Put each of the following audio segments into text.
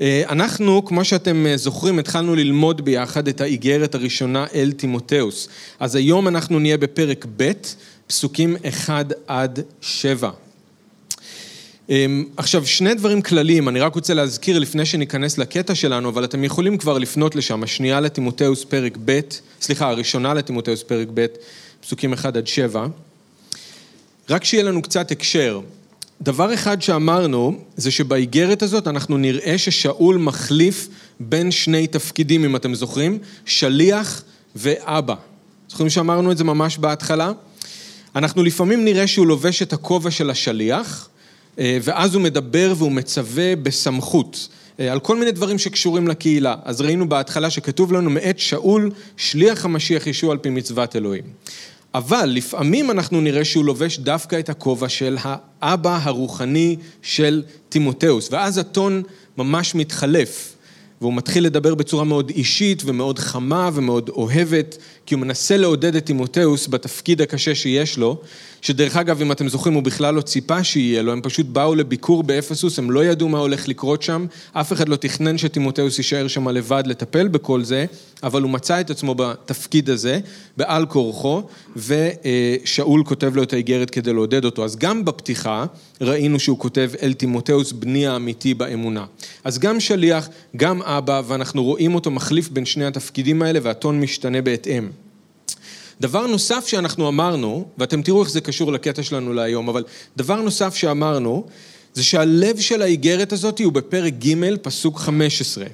אה, אנחנו, כמו שאתם אה, זוכרים, התחלנו ללמוד ביחד את האיגרת הראשונה אל תימותאוס. אז היום אנחנו נהיה בפרק ב', פסוקים 1 עד 7. אמ, עכשיו, שני דברים כלליים, אני רק רוצה להזכיר לפני שניכנס לקטע שלנו, אבל אתם יכולים כבר לפנות לשם, השנייה לתימותאוס פרק ב', סליחה, הראשונה לתימותאוס פרק ב', פסוקים 1 עד 7. רק שיהיה לנו קצת הקשר. דבר אחד שאמרנו, זה שבאיגרת הזאת אנחנו נראה ששאול מחליף בין שני תפקידים, אם אתם זוכרים, שליח ואבא. זוכרים שאמרנו את זה ממש בהתחלה? אנחנו לפעמים נראה שהוא לובש את הכובע של השליח, אה, ואז הוא מדבר והוא מצווה בסמכות. אה, על כל מיני דברים שקשורים לקהילה. אז ראינו בהתחלה שכתוב לנו מאת שאול, שליח המשיח ישוע על פי מצוות אלוהים. אבל לפעמים אנחנו נראה שהוא לובש דווקא את הכובע של האבא הרוחני של תימותאוס, ואז הטון ממש מתחלף. והוא מתחיל לדבר בצורה מאוד אישית ומאוד חמה ומאוד אוהבת, כי הוא מנסה לעודד את תימותאוס בתפקיד הקשה שיש לו, שדרך אגב, אם אתם זוכרים, הוא בכלל לא ציפה שיהיה לו, הם פשוט באו לביקור באפסוס, הם לא ידעו מה הולך לקרות שם, אף אחד לא תכנן שתימותאוס יישאר שם לבד לטפל בכל זה, אבל הוא מצא את עצמו בתפקיד הזה, בעל כורחו, ושאול כותב לו את האיגרת כדי לעודד אותו. אז גם בפתיחה ראינו שהוא כותב אל תימותאוס בני האמיתי באמונה. אז גם שליח, גם אבא, ואנחנו רואים אותו מחליף בין שני התפקידים האלה, והטון משתנה בהתאם. דבר נוסף שאנחנו אמרנו, ואתם תראו איך זה קשור לקטע שלנו להיום, אבל דבר נוסף שאמרנו, זה שהלב של האיגרת הזאת הוא בפרק ג', פסוק 15.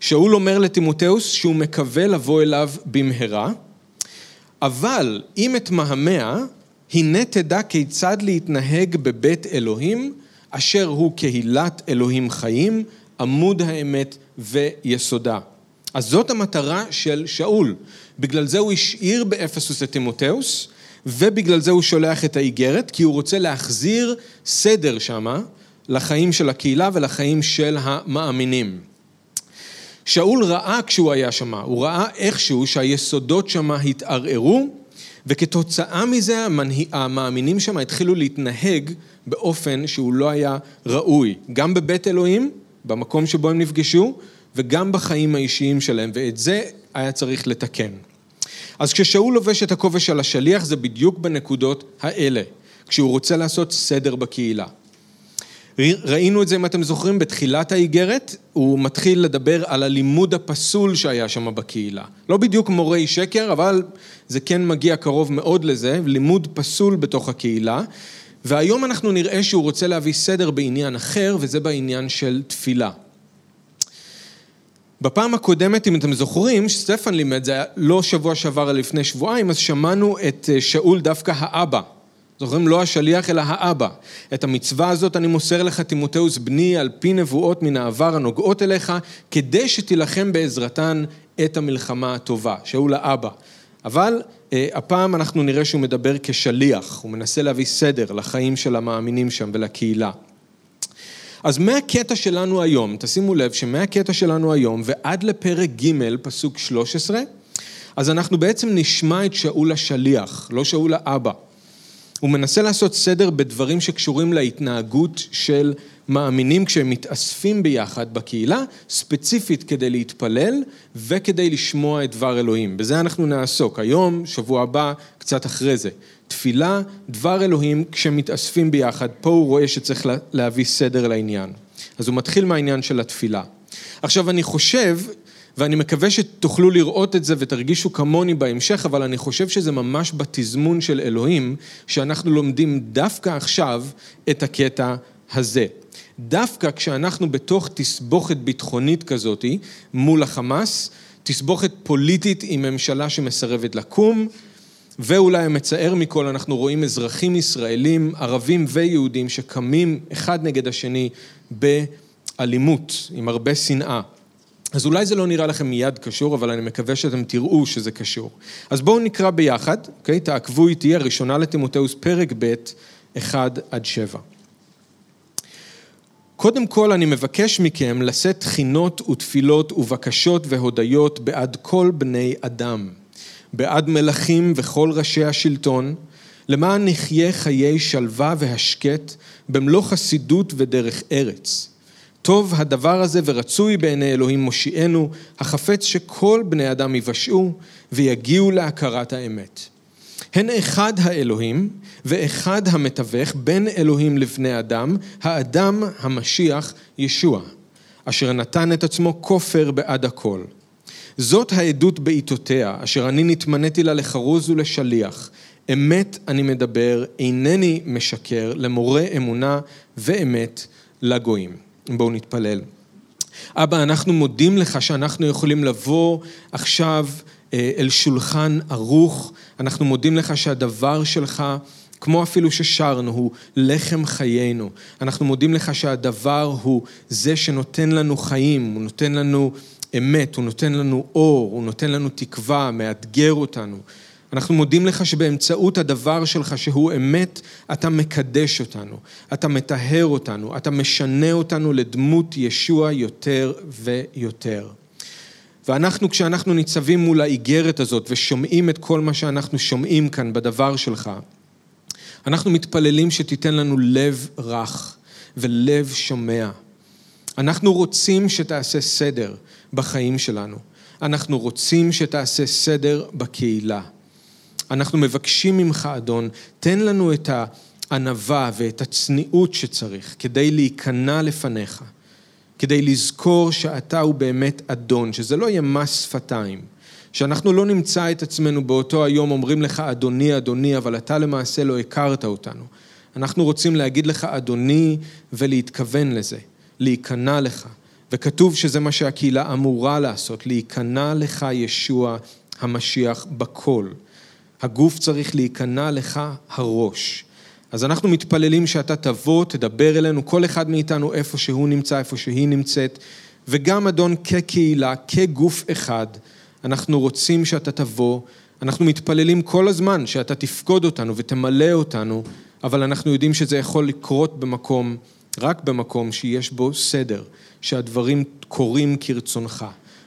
שאול אומר לתימותאוס שהוא מקווה לבוא אליו במהרה, אבל אם אתמהמה, הנה תדע כיצד להתנהג בבית אלוהים, אשר הוא קהילת אלוהים חיים, עמוד האמת ויסודה. אז זאת המטרה של שאול. בגלל זה הוא השאיר באפסוס את תימותאוס, ובגלל זה הוא שולח את האיגרת, כי הוא רוצה להחזיר סדר שמה לחיים של הקהילה ולחיים של המאמינים. שאול ראה כשהוא היה שמה, הוא ראה איכשהו שהיסודות שמה התערערו, וכתוצאה מזה המאמינים שמה התחילו להתנהג באופן שהוא לא היה ראוי, גם בבית אלוהים, במקום שבו הם נפגשו, וגם בחיים האישיים שלהם, ואת זה היה צריך לתקן. אז כששאול לובש את הכובע של השליח זה בדיוק בנקודות האלה, כשהוא רוצה לעשות סדר בקהילה. ראינו את זה, אם אתם זוכרים, בתחילת האיגרת, הוא מתחיל לדבר על הלימוד הפסול שהיה שם בקהילה. לא בדיוק מורי שקר, אבל זה כן מגיע קרוב מאוד לזה, לימוד פסול בתוך הקהילה. והיום אנחנו נראה שהוא רוצה להביא סדר בעניין אחר, וזה בעניין של תפילה. בפעם הקודמת, אם אתם זוכרים, שסטפן לימד, זה היה לא שבוע שעבר, אלא לפני שבועיים, אז שמענו את אה, שאול דווקא האבא. זוכרים? לא השליח, אלא האבא. את המצווה הזאת אני מוסר לך, תימותאוס בני, על פי נבואות מן העבר הנוגעות אליך, כדי שתילחם בעזרתן את המלחמה הטובה. שאול האבא. אבל אה, הפעם אנחנו נראה שהוא מדבר כשליח, הוא מנסה להביא סדר לחיים של המאמינים שם ולקהילה. אז מהקטע שלנו היום, תשימו לב שמהקטע שלנו היום ועד לפרק ג', פסוק 13, אז אנחנו בעצם נשמע את שאול השליח, לא שאול האבא. הוא מנסה לעשות סדר בדברים שקשורים להתנהגות של מאמינים כשהם מתאספים ביחד בקהילה, ספציפית כדי להתפלל וכדי לשמוע את דבר אלוהים. בזה אנחנו נעסוק היום, שבוע הבא, קצת אחרי זה. תפילה, דבר אלוהים, כשמתאספים ביחד, פה הוא רואה שצריך להביא סדר לעניין. אז הוא מתחיל מהעניין של התפילה. עכשיו אני חושב, ואני מקווה שתוכלו לראות את זה ותרגישו כמוני בהמשך, אבל אני חושב שזה ממש בתזמון של אלוהים, שאנחנו לומדים דווקא עכשיו את הקטע הזה. דווקא כשאנחנו בתוך תסבוכת ביטחונית כזאת מול החמאס, תסבוכת פוליטית עם ממשלה שמסרבת לקום, ואולי המצער מכל, אנחנו רואים אזרחים ישראלים, ערבים ויהודים, שקמים אחד נגד השני באלימות, עם הרבה שנאה. אז אולי זה לא נראה לכם מיד קשור, אבל אני מקווה שאתם תראו שזה קשור. אז בואו נקרא ביחד, אוקיי? תעקבו איתי, הראשונה לתימותאוס, פרק ב', 1 עד 7. קודם כל אני מבקש מכם לשאת תחינות ותפילות ובקשות והודיות בעד כל בני אדם. בעד מלכים וכל ראשי השלטון, למען נחיה חיי שלווה והשקט במלוא חסידות ודרך ארץ. טוב הדבר הזה ורצוי בעיני אלוהים מושיענו, החפץ שכל בני אדם יבשעו ויגיעו להכרת האמת. הן אחד האלוהים ואחד המתווך בין אלוהים לבני אדם, האדם המשיח ישוע, אשר נתן את עצמו כופר בעד הכל. זאת העדות בעיתותיה, אשר אני נתמניתי לה לחרוז ולשליח. אמת אני מדבר, אינני משקר, למורה אמונה ואמת לגויים. בואו נתפלל. אבא, אנחנו מודים לך שאנחנו יכולים לבוא עכשיו אה, אל שולחן ערוך, אנחנו מודים לך שהדבר שלך, כמו אפילו ששרנו, הוא לחם חיינו. אנחנו מודים לך שהדבר הוא זה שנותן לנו חיים, הוא נותן לנו אמת, הוא נותן לנו אור, הוא נותן לנו תקווה, מאתגר אותנו. אנחנו מודים לך שבאמצעות הדבר שלך שהוא אמת, אתה מקדש אותנו, אתה מטהר אותנו, אתה משנה אותנו לדמות ישוע יותר ויותר. ואנחנו, כשאנחנו ניצבים מול האיגרת הזאת ושומעים את כל מה שאנחנו שומעים כאן בדבר שלך, אנחנו מתפללים שתיתן לנו לב רך ולב שומע. אנחנו רוצים שתעשה סדר בחיים שלנו. אנחנו רוצים שתעשה סדר בקהילה. אנחנו מבקשים ממך, אדון, תן לנו את הענווה ואת הצניעות שצריך כדי להיכנע לפניך, כדי לזכור שאתה הוא באמת אדון, שזה לא יהיה מס שפתיים, שאנחנו לא נמצא את עצמנו באותו היום אומרים לך אדוני, אדוני, אבל אתה למעשה לא הכרת אותנו. אנחנו רוצים להגיד לך אדוני ולהתכוון לזה, להיכנע לך. וכתוב שזה מה שהקהילה אמורה לעשות, להיכנע לך ישוע המשיח בכל. הגוף צריך להיכנע לך הראש. אז אנחנו מתפללים שאתה תבוא, תדבר אלינו, כל אחד מאיתנו איפה שהוא נמצא, איפה שהיא נמצאת, וגם אדון כקהילה, כגוף אחד, אנחנו רוצים שאתה תבוא, אנחנו מתפללים כל הזמן שאתה תפקוד אותנו ותמלא אותנו, אבל אנחנו יודעים שזה יכול לקרות במקום, רק במקום שיש בו סדר, שהדברים קורים כרצונך.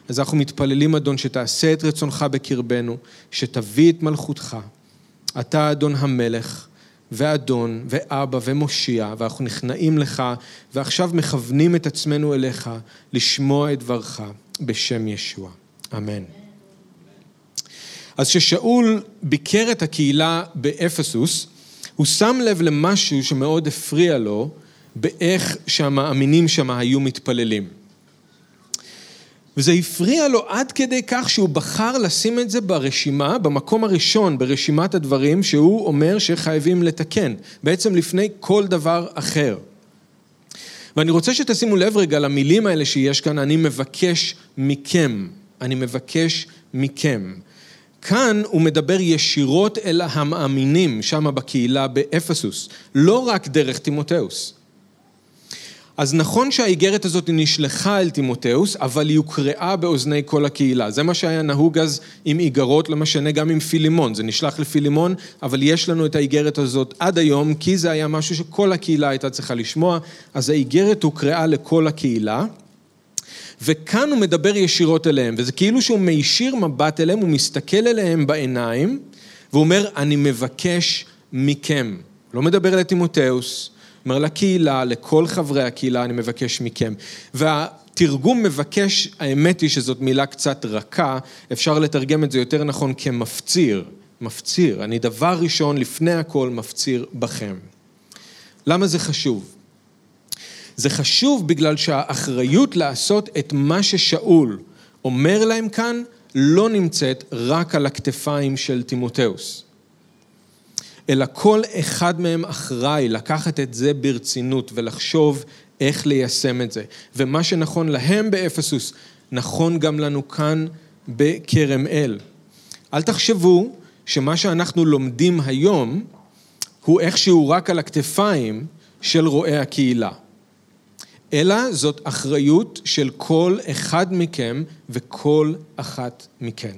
אז אנחנו מתפללים, אדון, שתעשה את רצונך בקרבנו, שתביא את מלכותך. אתה אדון המלך, ואדון, ואבא, ומושיע, ואנחנו נכנעים לך, ועכשיו מכוונים את עצמנו אליך לשמוע את דברך בשם ישוע. אמן. אז כששאול ביקר את הקהילה באפסוס, הוא שם לב למשהו שמאוד הפריע לו באיך שהמאמינים שם היו מתפללים. וזה הפריע לו עד כדי כך שהוא בחר לשים את זה ברשימה, במקום הראשון ברשימת הדברים שהוא אומר שחייבים לתקן, בעצם לפני כל דבר אחר. ואני רוצה שתשימו לב רגע למילים האלה שיש כאן, אני מבקש מכם, אני מבקש מכם. כאן הוא מדבר ישירות אל המאמינים שם בקהילה באפסוס, לא רק דרך תימותאוס. אז נכון שהאיגרת הזאת נשלחה אל תימותאוס, אבל היא הוקראה באוזני כל הקהילה. זה מה שהיה נהוג אז עם איגרות, לא משנה גם עם פילימון. זה נשלח לפילימון, אבל יש לנו את האיגרת הזאת עד היום, כי זה היה משהו שכל הקהילה הייתה צריכה לשמוע, אז האיגרת הוקראה לכל הקהילה. וכאן הוא מדבר ישירות אליהם, וזה כאילו שהוא מישיר מבט אליהם, הוא מסתכל אליהם בעיניים, והוא אומר, אני מבקש מכם. לא מדבר לתימותאוס, אומר לקהילה, לכל חברי הקהילה, אני מבקש מכם. והתרגום מבקש, האמת היא שזאת מילה קצת רכה, אפשר לתרגם את זה יותר נכון כמפציר. מפציר, אני דבר ראשון, לפני הכל, מפציר בכם. למה זה חשוב? זה חשוב בגלל שהאחריות לעשות את מה ששאול אומר להם כאן, לא נמצאת רק על הכתפיים של תימותאוס. אלא כל אחד מהם אחראי לקחת את זה ברצינות ולחשוב איך ליישם את זה. ומה שנכון להם באפסוס, נכון גם לנו כאן בכרם אל. אל תחשבו שמה שאנחנו לומדים היום הוא איכשהו רק על הכתפיים של רואי הקהילה. אלא זאת אחריות של כל אחד מכם וכל אחת מכן.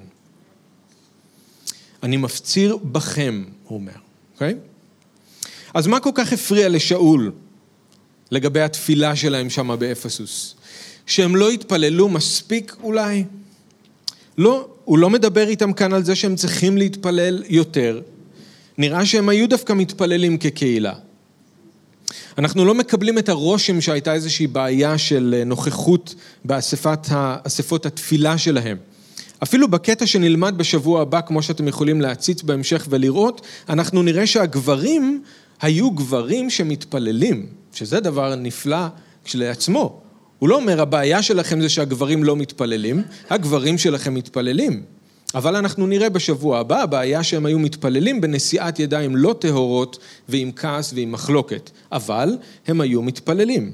אני מפציר בכם, הוא אומר. אוקיי? אז מה כל כך הפריע לשאול לגבי התפילה שלהם שם באפסוס? שהם לא התפללו מספיק אולי? לא, הוא לא מדבר איתם כאן על זה שהם צריכים להתפלל יותר. נראה שהם היו דווקא מתפללים כקהילה. אנחנו לא מקבלים את הרושם שהייתה איזושהי בעיה של נוכחות באספות התפילה שלהם. אפילו בקטע שנלמד בשבוע הבא, כמו שאתם יכולים להציץ בהמשך ולראות, אנחנו נראה שהגברים היו גברים שמתפללים, שזה דבר נפלא כשלעצמו. הוא לא אומר, הבעיה שלכם זה שהגברים לא מתפללים, הגברים שלכם מתפללים. אבל אנחנו נראה בשבוע הבא, הבעיה שהם היו מתפללים בנשיאת ידיים לא טהורות ועם כעס ועם מחלוקת, אבל הם היו מתפללים.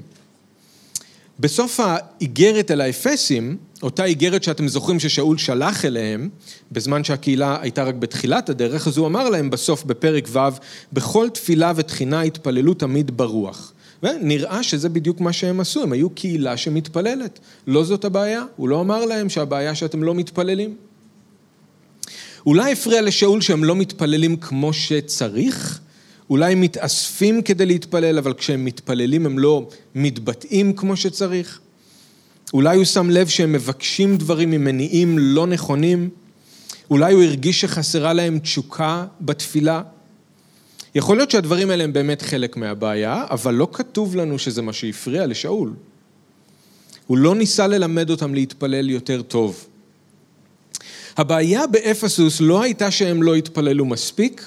בסוף האיגרת אל האפסים, אותה איגרת שאתם זוכרים ששאול שלח אליהם, בזמן שהקהילה הייתה רק בתחילת הדרך, אז הוא אמר להם בסוף בפרק ו', בכל תפילה ותחינה התפללו תמיד ברוח. ונראה שזה בדיוק מה שהם עשו, הם היו קהילה שמתפללת. לא זאת הבעיה, הוא לא אמר להם שהבעיה שאתם לא מתפללים. אולי הפריע לשאול שהם לא מתפללים כמו שצריך? אולי הם מתאספים כדי להתפלל, אבל כשהם מתפללים הם לא מתבטאים כמו שצריך? אולי הוא שם לב שהם מבקשים דברים ממניעים לא נכונים? אולי הוא הרגיש שחסרה להם תשוקה בתפילה? יכול להיות שהדברים האלה הם באמת חלק מהבעיה, אבל לא כתוב לנו שזה מה שהפריע לשאול. הוא לא ניסה ללמד אותם להתפלל יותר טוב. הבעיה באפסוס לא הייתה שהם לא התפללו מספיק,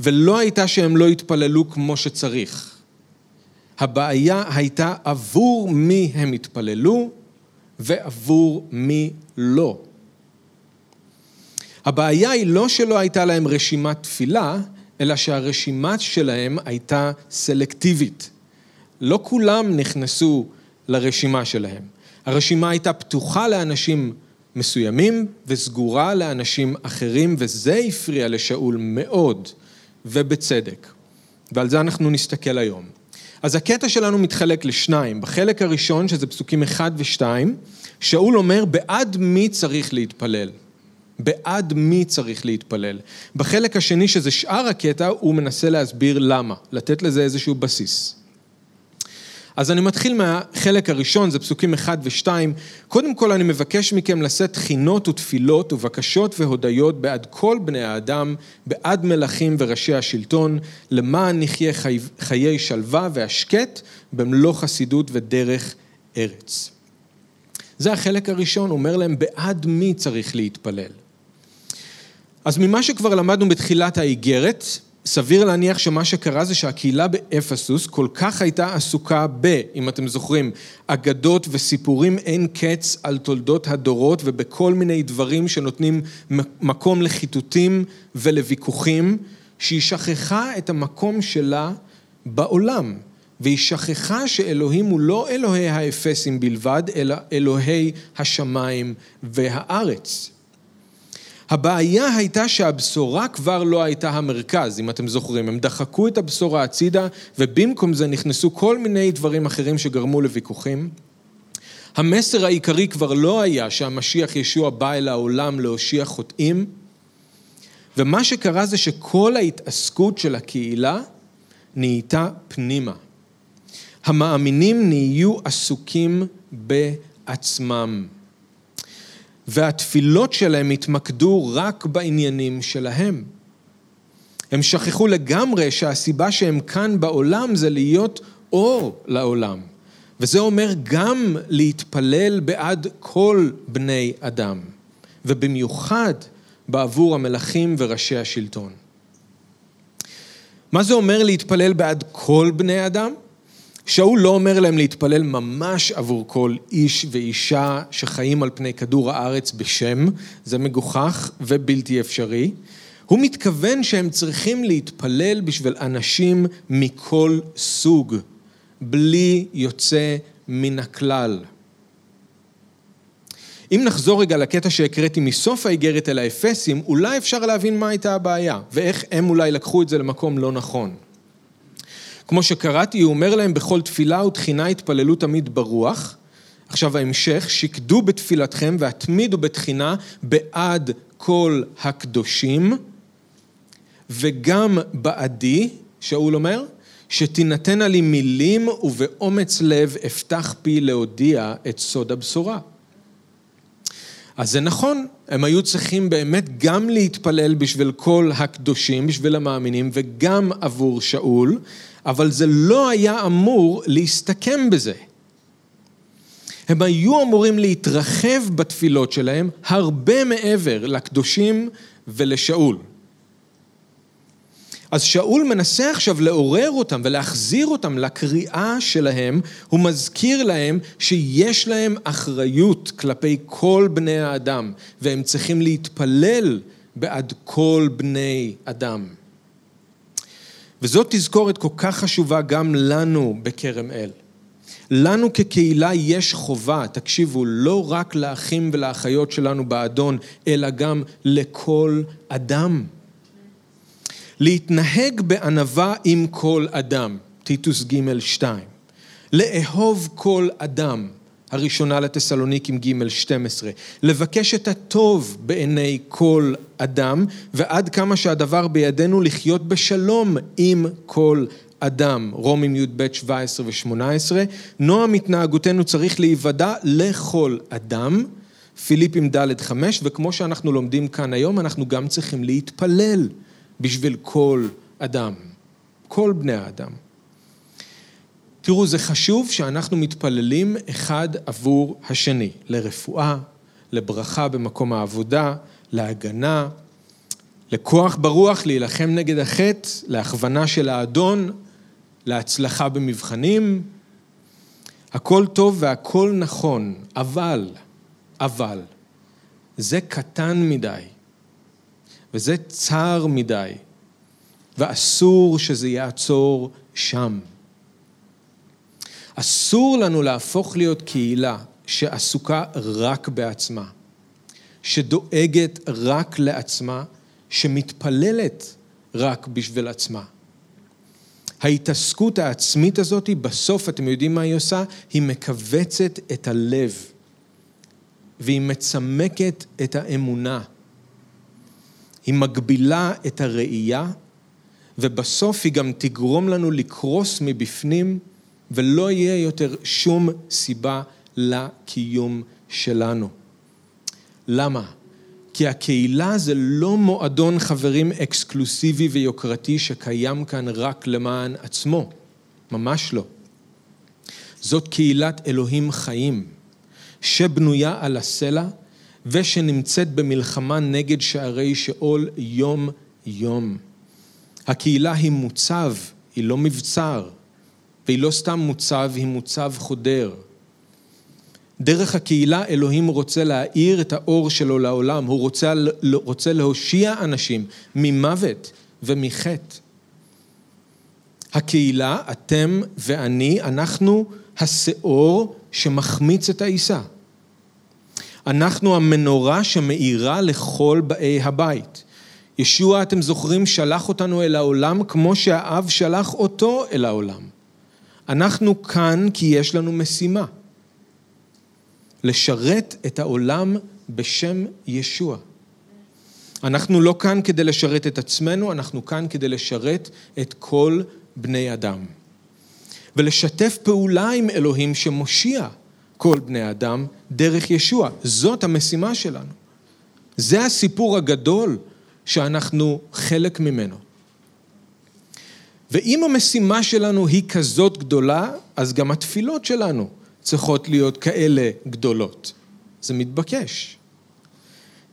ולא הייתה שהם לא התפללו כמו שצריך. הבעיה הייתה עבור מי הם התפללו ועבור מי לא. הבעיה היא לא שלא הייתה להם רשימת תפילה, אלא שהרשימה שלהם הייתה סלקטיבית. לא כולם נכנסו לרשימה שלהם. הרשימה הייתה פתוחה לאנשים מסוימים וסגורה לאנשים אחרים, וזה הפריע לשאול מאוד, ובצדק. ועל זה אנחנו נסתכל היום. אז הקטע שלנו מתחלק לשניים. בחלק הראשון, שזה פסוקים אחד ושתיים, שאול אומר, בעד מי צריך להתפלל? בעד מי צריך להתפלל. בחלק השני, שזה שאר הקטע, הוא מנסה להסביר למה, לתת לזה איזשהו בסיס. אז אני מתחיל מהחלק הראשון, זה פסוקים אחד ושתיים. קודם כל אני מבקש מכם לשאת תחינות ותפילות ובקשות והודיות בעד כל בני האדם, בעד מלכים וראשי השלטון, למען נחיה חי... חיי שלווה והשקט במלוא חסידות ודרך ארץ. זה החלק הראשון, אומר להם בעד מי צריך להתפלל. אז ממה שכבר למדנו בתחילת האיגרת, סביר להניח שמה שקרה זה שהקהילה באפסוס כל כך הייתה עסוקה ב, אם אתם זוכרים, אגדות וסיפורים אין קץ על תולדות הדורות ובכל מיני דברים שנותנים מקום לחיטוטים ולוויכוחים, שהיא שכחה את המקום שלה בעולם. והיא שכחה שאלוהים הוא לא אלוהי האפסים בלבד, אלא אלוהי השמיים והארץ. הבעיה הייתה שהבשורה כבר לא הייתה המרכז, אם אתם זוכרים. הם דחקו את הבשורה הצידה, ובמקום זה נכנסו כל מיני דברים אחרים שגרמו לוויכוחים. המסר העיקרי כבר לא היה שהמשיח ישוע בא אל העולם להושיע חוטאים, ומה שקרה זה שכל ההתעסקות של הקהילה נהייתה פנימה. המאמינים נהיו עסוקים בעצמם. והתפילות שלהם התמקדו רק בעניינים שלהם. הם שכחו לגמרי שהסיבה שהם כאן בעולם זה להיות אור לעולם. וזה אומר גם להתפלל בעד כל בני אדם, ובמיוחד בעבור המלכים וראשי השלטון. מה זה אומר להתפלל בעד כל בני אדם? שאול לא אומר להם להתפלל ממש עבור כל איש ואישה שחיים על פני כדור הארץ בשם, זה מגוחך ובלתי אפשרי. הוא מתכוון שהם צריכים להתפלל בשביל אנשים מכל סוג, בלי יוצא מן הכלל. אם נחזור רגע לקטע שהקראתי מסוף האיגרת אל האפסים, אולי אפשר להבין מה הייתה הבעיה, ואיך הם אולי לקחו את זה למקום לא נכון. כמו שקראתי, הוא אומר להם בכל תפילה ותחינה התפללו תמיד ברוח. עכשיו ההמשך, שקדו בתפילתכם והתמידו בתחינה בעד כל הקדושים, וגם בעדי, שאול אומר, שתינתנה לי מילים ובאומץ לב אפתח פי להודיע את סוד הבשורה. אז זה נכון, הם היו צריכים באמת גם להתפלל בשביל כל הקדושים, בשביל המאמינים, וגם עבור שאול, אבל זה לא היה אמור להסתכם בזה. הם היו אמורים להתרחב בתפילות שלהם הרבה מעבר לקדושים ולשאול. אז שאול מנסה עכשיו לעורר אותם ולהחזיר אותם לקריאה שלהם, הוא מזכיר להם שיש להם אחריות כלפי כל בני האדם, והם צריכים להתפלל בעד כל בני אדם. וזאת תזכורת כל כך חשובה גם לנו בכרם אל. לנו כקהילה יש חובה, תקשיבו, לא רק לאחים ולאחיות שלנו באדון, אלא גם לכל אדם. להתנהג בענווה עם כל אדם, טיטוס ג' 2. לאהוב כל אדם, הראשונה לתסלוניקים ג' 12. לבקש את הטוב בעיני כל אדם, ועד כמה שהדבר בידינו לחיות בשלום עם כל אדם, רומים י"ב 17 ו-18. נועם התנהגותנו צריך להיוודע לכל אדם, פיליפים ד' 5, וכמו שאנחנו לומדים כאן היום, אנחנו גם צריכים להתפלל. בשביל כל אדם, כל בני האדם. תראו, זה חשוב שאנחנו מתפללים אחד עבור השני, לרפואה, לברכה במקום העבודה, להגנה, לכוח ברוח להילחם נגד החטא, להכוונה של האדון, להצלחה במבחנים. הכל טוב והכל נכון, אבל, אבל, זה קטן מדי וזה צר מדי, ואסור שזה יעצור שם. אסור לנו להפוך להיות קהילה שעסוקה רק בעצמה, שדואגת רק לעצמה, שמתפללת רק בשביל עצמה. ההתעסקות העצמית הזאת, בסוף, אתם יודעים מה היא עושה? היא מכווצת את הלב, והיא מצמקת את האמונה. היא מגבילה את הראייה, ובסוף היא גם תגרום לנו לקרוס מבפנים, ולא יהיה יותר שום סיבה לקיום שלנו. למה? כי הקהילה זה לא מועדון חברים אקסקלוסיבי ויוקרתי שקיים כאן רק למען עצמו, ממש לא. זאת קהילת אלוהים חיים, שבנויה על הסלע ושנמצאת במלחמה נגד שערי שאול יום-יום. הקהילה היא מוצב, היא לא מבצר, והיא לא סתם מוצב, היא מוצב חודר. דרך הקהילה אלוהים רוצה להאיר את האור שלו לעולם, הוא רוצה, רוצה להושיע אנשים ממוות ומחטא. הקהילה, אתם ואני, אנחנו השאור שמחמיץ את העיסה. אנחנו המנורה שמאירה לכל באי הבית. ישוע, אתם זוכרים, שלח אותנו אל העולם כמו שהאב שלח אותו אל העולם. אנחנו כאן כי יש לנו משימה. לשרת את העולם בשם ישוע. אנחנו לא כאן כדי לשרת את עצמנו, אנחנו כאן כדי לשרת את כל בני אדם. ולשתף פעולה עם אלוהים שמושיע כל בני אדם דרך ישוע. זאת המשימה שלנו. זה הסיפור הגדול שאנחנו חלק ממנו. ואם המשימה שלנו היא כזאת גדולה, אז גם התפילות שלנו צריכות להיות כאלה גדולות. זה מתבקש.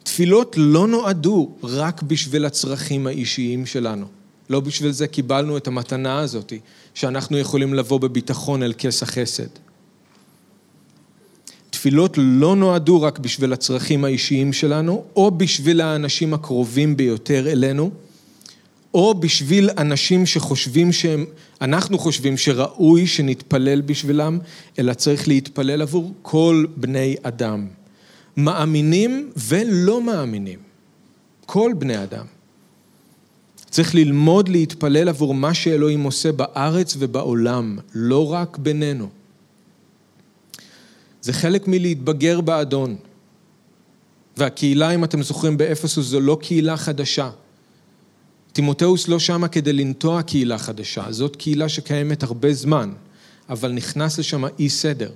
תפילות לא נועדו רק בשביל הצרכים האישיים שלנו. לא בשביל זה קיבלנו את המתנה הזאת, שאנחנו יכולים לבוא בביטחון אל כס החסד. תפילות לא נועדו רק בשביל הצרכים האישיים שלנו, או בשביל האנשים הקרובים ביותר אלינו, או בשביל אנשים שחושבים שהם, אנחנו חושבים שראוי שנתפלל בשבילם, אלא צריך להתפלל עבור כל בני אדם. מאמינים ולא מאמינים. כל בני אדם. צריך ללמוד להתפלל עבור מה שאלוהים עושה בארץ ובעולם, לא רק בינינו. זה חלק מלהתבגר באדון. והקהילה, אם אתם זוכרים, באפסוס זו לא קהילה חדשה. תימותאוס לא שמה כדי לנטוע קהילה חדשה, זאת קהילה שקיימת הרבה זמן, אבל נכנס לשם אי סדר.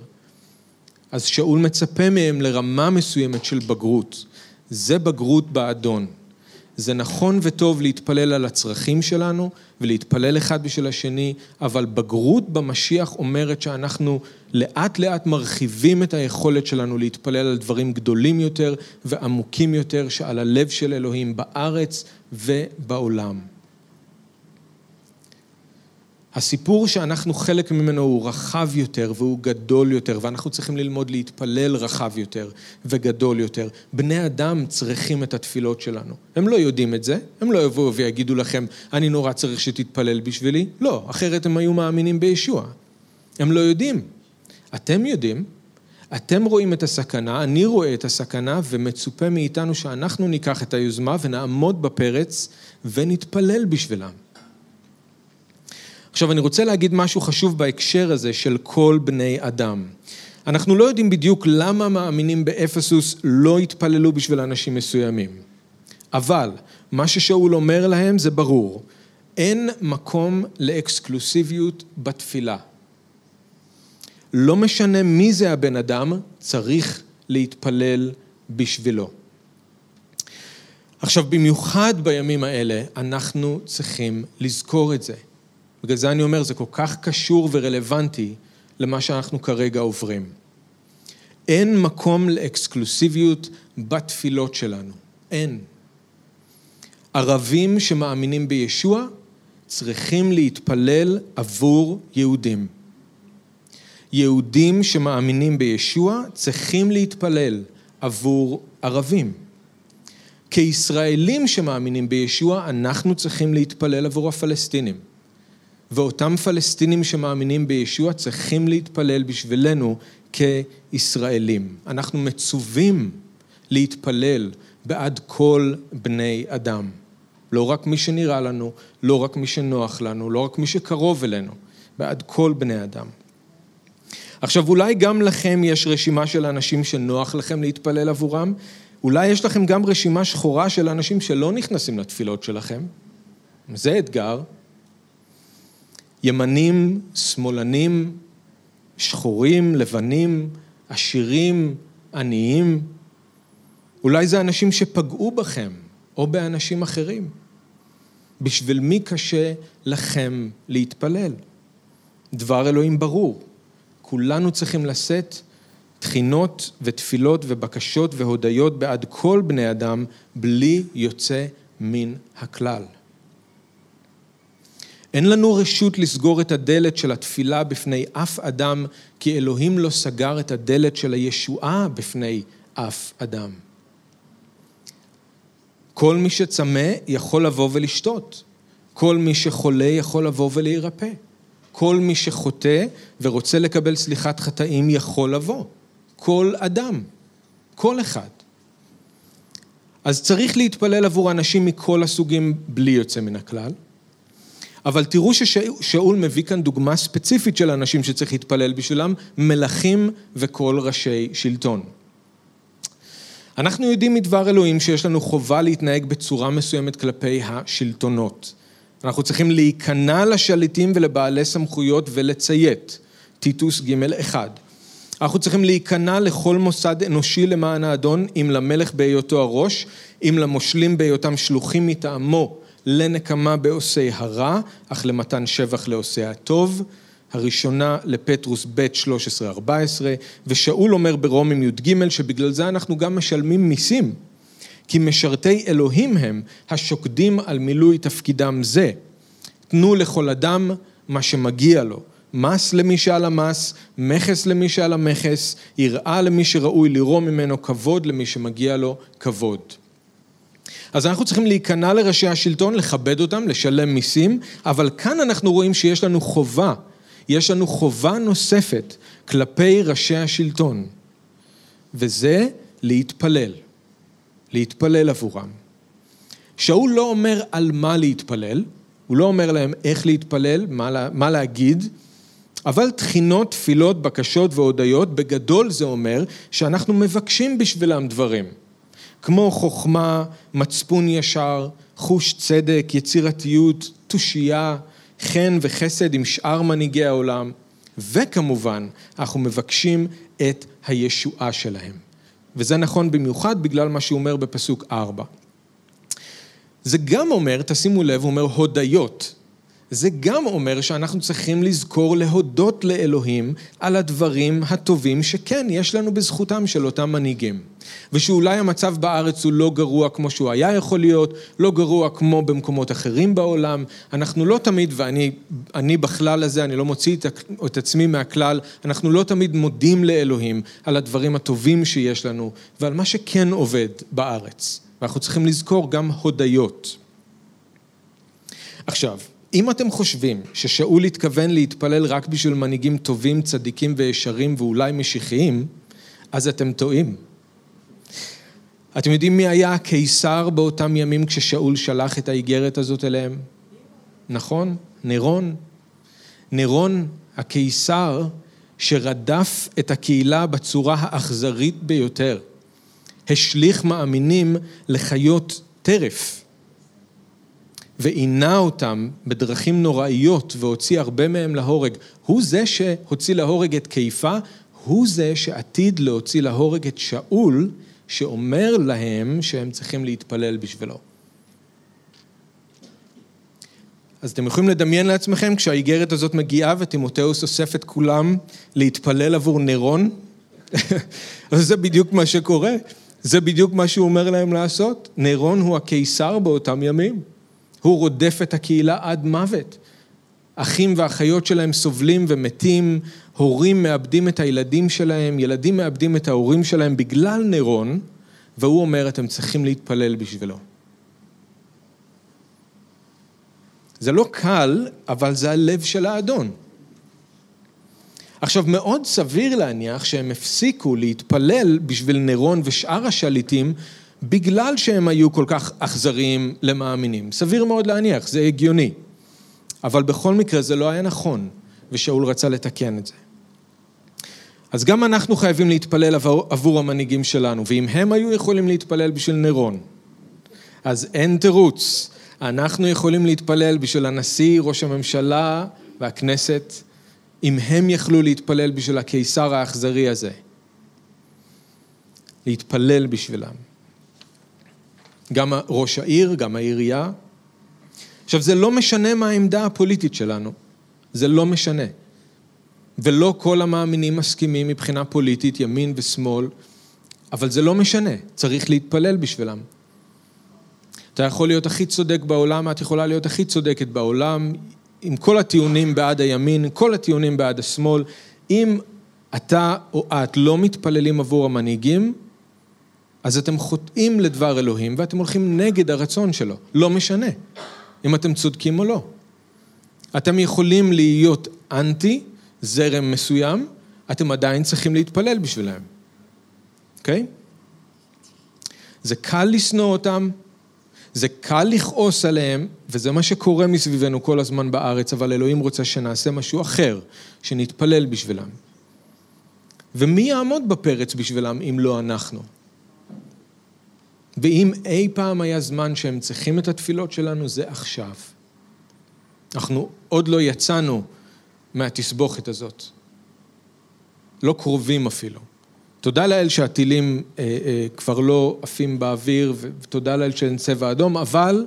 אז שאול מצפה מהם לרמה מסוימת של בגרות. זה בגרות באדון. זה נכון וטוב להתפלל על הצרכים שלנו ולהתפלל אחד בשביל השני, אבל בגרות במשיח אומרת שאנחנו לאט לאט מרחיבים את היכולת שלנו להתפלל על דברים גדולים יותר ועמוקים יותר שעל הלב של אלוהים בארץ ובעולם. הסיפור שאנחנו חלק ממנו הוא רחב יותר והוא גדול יותר, ואנחנו צריכים ללמוד להתפלל רחב יותר וגדול יותר. בני אדם צריכים את התפילות שלנו. הם לא יודעים את זה, הם לא יבואו ויגידו לכם, אני נורא צריך שתתפלל בשבילי. לא, אחרת הם היו מאמינים בישוע. הם לא יודעים. אתם יודעים, אתם רואים את הסכנה, אני רואה את הסכנה, ומצופה מאיתנו שאנחנו ניקח את היוזמה ונעמוד בפרץ ונתפלל בשבילם. עכשיו, אני רוצה להגיד משהו חשוב בהקשר הזה של כל בני אדם. אנחנו לא יודעים בדיוק למה מאמינים באפסוס לא התפללו בשביל אנשים מסוימים. אבל מה ששאול אומר להם זה ברור, אין מקום לאקסקלוסיביות בתפילה. לא משנה מי זה הבן אדם, צריך להתפלל בשבילו. עכשיו, במיוחד בימים האלה, אנחנו צריכים לזכור את זה. בגלל זה אני אומר, זה כל כך קשור ורלוונטי למה שאנחנו כרגע עוברים. אין מקום לאקסקלוסיביות בתפילות שלנו. אין. ערבים שמאמינים בישוע צריכים להתפלל עבור יהודים. יהודים שמאמינים בישוע צריכים להתפלל עבור ערבים. כישראלים שמאמינים בישוע, אנחנו צריכים להתפלל עבור הפלסטינים. ואותם פלסטינים שמאמינים בישוע צריכים להתפלל בשבילנו כישראלים. אנחנו מצווים להתפלל בעד כל בני אדם. לא רק מי שנראה לנו, לא רק מי שנוח לנו, לא רק מי שקרוב אלינו, בעד כל בני אדם. עכשיו, אולי גם לכם יש רשימה של אנשים שנוח לכם להתפלל עבורם, אולי יש לכם גם רשימה שחורה של אנשים שלא נכנסים לתפילות שלכם. זה אתגר. ימנים, שמאלנים, שחורים, לבנים, עשירים, עניים. אולי זה אנשים שפגעו בכם, או באנשים אחרים. בשביל מי קשה לכם להתפלל? דבר אלוהים ברור. כולנו צריכים לשאת תחינות ותפילות ובקשות והודיות בעד כל בני אדם, בלי יוצא מן הכלל. אין לנו רשות לסגור את הדלת של התפילה בפני אף אדם, כי אלוהים לא סגר את הדלת של הישועה בפני אף אדם. כל מי שצמא יכול לבוא ולשתות. כל מי שחולה יכול לבוא ולהירפא. כל מי שחוטא ורוצה לקבל סליחת חטאים יכול לבוא. כל אדם. כל אחד. אז צריך להתפלל עבור אנשים מכל הסוגים בלי יוצא מן הכלל. אבל תראו ששאול מביא כאן דוגמה ספציפית של אנשים שצריך להתפלל בשבילם, מלכים וכל ראשי שלטון. אנחנו יודעים מדבר אלוהים שיש לנו חובה להתנהג בצורה מסוימת כלפי השלטונות. אנחנו צריכים להיכנע לשליטים ולבעלי סמכויות ולציית. טיטוס ג' אחד. אנחנו צריכים להיכנע לכל מוסד אנושי למען האדון, אם למלך בהיותו הראש, אם למושלים בהיותם שלוחים מטעמו לנקמה בעושי הרע, אך למתן שבח לעושי הטוב. הראשונה לפטרוס ב' 13-14, ושאול אומר ברומים י"ג שבגלל זה אנחנו גם משלמים מיסים, כי משרתי אלוהים הם השוקדים על מילוי תפקידם זה. תנו לכל אדם מה שמגיע לו, מס למי שעל המס, מכס למי שעל המכס, יראה למי שראוי לרום ממנו, כבוד למי שמגיע לו כבוד. אז אנחנו צריכים להיכנע לראשי השלטון, לכבד אותם, לשלם מיסים, אבל כאן אנחנו רואים שיש לנו חובה, יש לנו חובה נוספת כלפי ראשי השלטון, וזה להתפלל, להתפלל עבורם. שאול לא אומר על מה להתפלל, הוא לא אומר להם איך להתפלל, מה, לה, מה להגיד, אבל תחינות, תפילות, בקשות והודיות, בגדול זה אומר שאנחנו מבקשים בשבילם דברים. כמו חוכמה, מצפון ישר, חוש צדק, יצירתיות, תושייה, חן וחסד עם שאר מנהיגי העולם, וכמובן, אנחנו מבקשים את הישועה שלהם. וזה נכון במיוחד בגלל מה שהוא אומר בפסוק 4. זה גם אומר, תשימו לב, הוא אומר הודיות. זה גם אומר שאנחנו צריכים לזכור להודות לאלוהים על הדברים הטובים שכן, יש לנו בזכותם של אותם מנהיגים. ושאולי המצב בארץ הוא לא גרוע כמו שהוא היה יכול להיות, לא גרוע כמו במקומות אחרים בעולם. אנחנו לא תמיד, ואני בכלל הזה, אני לא מוציא את, את עצמי מהכלל, אנחנו לא תמיד מודים לאלוהים על הדברים הטובים שיש לנו ועל מה שכן עובד בארץ. ואנחנו צריכים לזכור גם הודיות. עכשיו, אם אתם חושבים ששאול התכוון להתפלל רק בשביל מנהיגים טובים, צדיקים וישרים ואולי משיחיים, אז אתם טועים. אתם יודעים מי היה הקיסר באותם ימים כששאול שלח את האיגרת הזאת אליהם? נכון, נירון. נירון הקיסר שרדף את הקהילה בצורה האכזרית ביותר. השליך מאמינים לחיות טרף. ועינה אותם בדרכים נוראיות והוציא הרבה מהם להורג. הוא זה שהוציא להורג את קיפה, הוא זה שעתיד להוציא להורג את שאול, שאומר להם שהם צריכים להתפלל בשבילו. אז אתם יכולים לדמיין לעצמכם כשהאיגרת הזאת מגיעה וטימותאוס אוסף את כולם להתפלל עבור נירון? אז זה בדיוק מה שקורה, זה בדיוק מה שהוא אומר להם לעשות. נירון הוא הקיסר באותם ימים. הוא רודף את הקהילה עד מוות. אחים ואחיות שלהם סובלים ומתים, הורים מאבדים את הילדים שלהם, ילדים מאבדים את ההורים שלהם בגלל נירון, והוא אומר, אתם צריכים להתפלל בשבילו. זה לא קל, אבל זה הלב של האדון. עכשיו, מאוד סביר להניח שהם הפסיקו להתפלל בשביל נירון ושאר השליטים בגלל שהם היו כל כך אכזריים למאמינים. סביר מאוד להניח, זה הגיוני. אבל בכל מקרה זה לא היה נכון, ושאול רצה לתקן את זה. אז גם אנחנו חייבים להתפלל עבור, עבור המנהיגים שלנו, ואם הם היו יכולים להתפלל בשביל נירון, אז אין תירוץ. אנחנו יכולים להתפלל בשביל הנשיא, ראש הממשלה והכנסת, אם הם יכלו להתפלל בשביל הקיסר האכזרי הזה. להתפלל בשבילם. גם ראש העיר, גם העירייה. עכשיו, זה לא משנה מה העמדה הפוליטית שלנו, זה לא משנה. ולא כל המאמינים מסכימים מבחינה פוליטית, ימין ושמאל, אבל זה לא משנה, צריך להתפלל בשבילם. אתה יכול להיות הכי צודק בעולם, את יכולה להיות הכי צודקת בעולם, עם כל הטיעונים בעד הימין, כל הטיעונים בעד השמאל. אם אתה או את לא מתפללים עבור המנהיגים, אז אתם חוטאים לדבר אלוהים ואתם הולכים נגד הרצון שלו. לא משנה אם אתם צודקים או לא. אתם יכולים להיות אנטי זרם מסוים, אתם עדיין צריכים להתפלל בשבילם, אוקיי? Okay? זה קל לשנוא אותם, זה קל לכעוס עליהם, וזה מה שקורה מסביבנו כל הזמן בארץ, אבל אלוהים רוצה שנעשה משהו אחר, שנתפלל בשבילם. ומי יעמוד בפרץ בשבילם אם לא אנחנו? ואם אי פעם היה זמן שהם צריכים את התפילות שלנו, זה עכשיו. אנחנו עוד לא יצאנו מהתסבוכת הזאת. לא קרובים אפילו. תודה לאל שהטילים אה, אה, כבר לא עפים באוויר, ותודה לאל שאין צבע אדום, אבל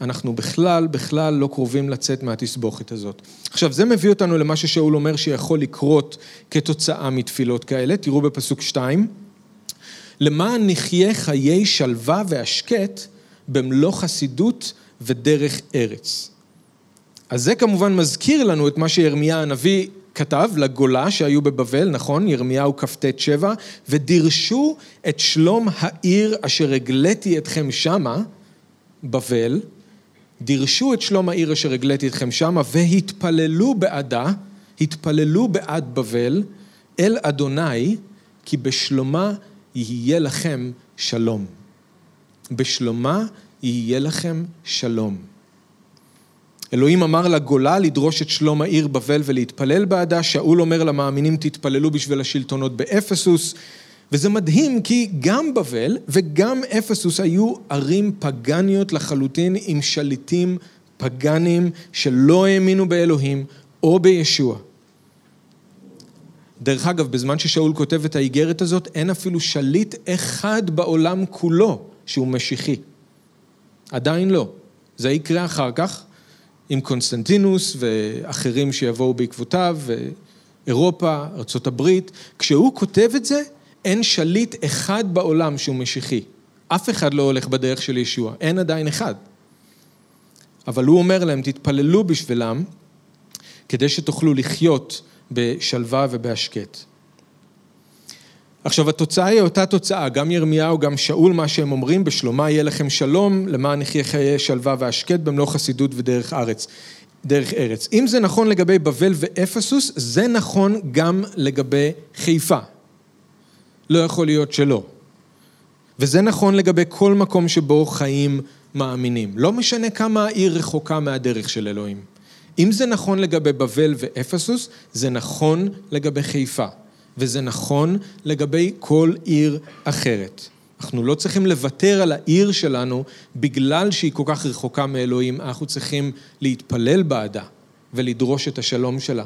אנחנו בכלל, בכלל לא קרובים לצאת מהתסבוכת הזאת. עכשיו, זה מביא אותנו למה ששאול אומר שיכול לקרות כתוצאה מתפילות כאלה. תראו בפסוק 2. למען נחיה חיי שלווה והשקט במלוא חסידות ודרך ארץ. אז זה כמובן מזכיר לנו את מה שירמיה הנביא כתב לגולה שהיו בבבל, נכון? ירמיהו כ"ט 7, ודירשו את שלום העיר אשר הגליתי אתכם שמה, בבל, דירשו את שלום העיר אשר הגליתי אתכם שמה, והתפללו בעדה, התפללו בעד בבל, אל אדוני, כי בשלומה יהיה לכם שלום. בשלומה יהיה לכם שלום. אלוהים אמר לגולה לדרוש את שלום העיר בבל ולהתפלל בעדה, שאול אומר למאמינים תתפללו בשביל השלטונות באפסוס, וזה מדהים כי גם בבל וגם אפסוס היו ערים פגניות לחלוטין עם שליטים פגניים שלא האמינו באלוהים או בישוע. דרך אגב, בזמן ששאול כותב את האיגרת הזאת, אין אפילו שליט אחד בעולם כולו שהוא משיחי. עדיין לא. זה יקרה אחר כך, עם קונסטנטינוס ואחרים שיבואו בעקבותיו, ואירופה, ארה"ב. כשהוא כותב את זה, אין שליט אחד בעולם שהוא משיחי. אף אחד לא הולך בדרך של ישוע, אין עדיין אחד. אבל הוא אומר להם, תתפללו בשבילם, כדי שתוכלו לחיות בשלווה ובהשקט. עכשיו התוצאה היא אותה תוצאה, גם ירמיהו, גם שאול, מה שהם אומרים, בשלומה יהיה לכם שלום, למען נחיה חיי שלווה והשקט במלוא חסידות ודרך ארץ, דרך ארץ. אם זה נכון לגבי בבל ואפסוס, זה נכון גם לגבי חיפה. לא יכול להיות שלא. וזה נכון לגבי כל מקום שבו חיים מאמינים. לא משנה כמה העיר רחוקה מהדרך של אלוהים. אם זה נכון לגבי בבל ואפסוס, זה נכון לגבי חיפה. וזה נכון לגבי כל עיר אחרת. אנחנו לא צריכים לוותר על העיר שלנו בגלל שהיא כל כך רחוקה מאלוהים, אנחנו צריכים להתפלל בעדה ולדרוש את השלום שלה.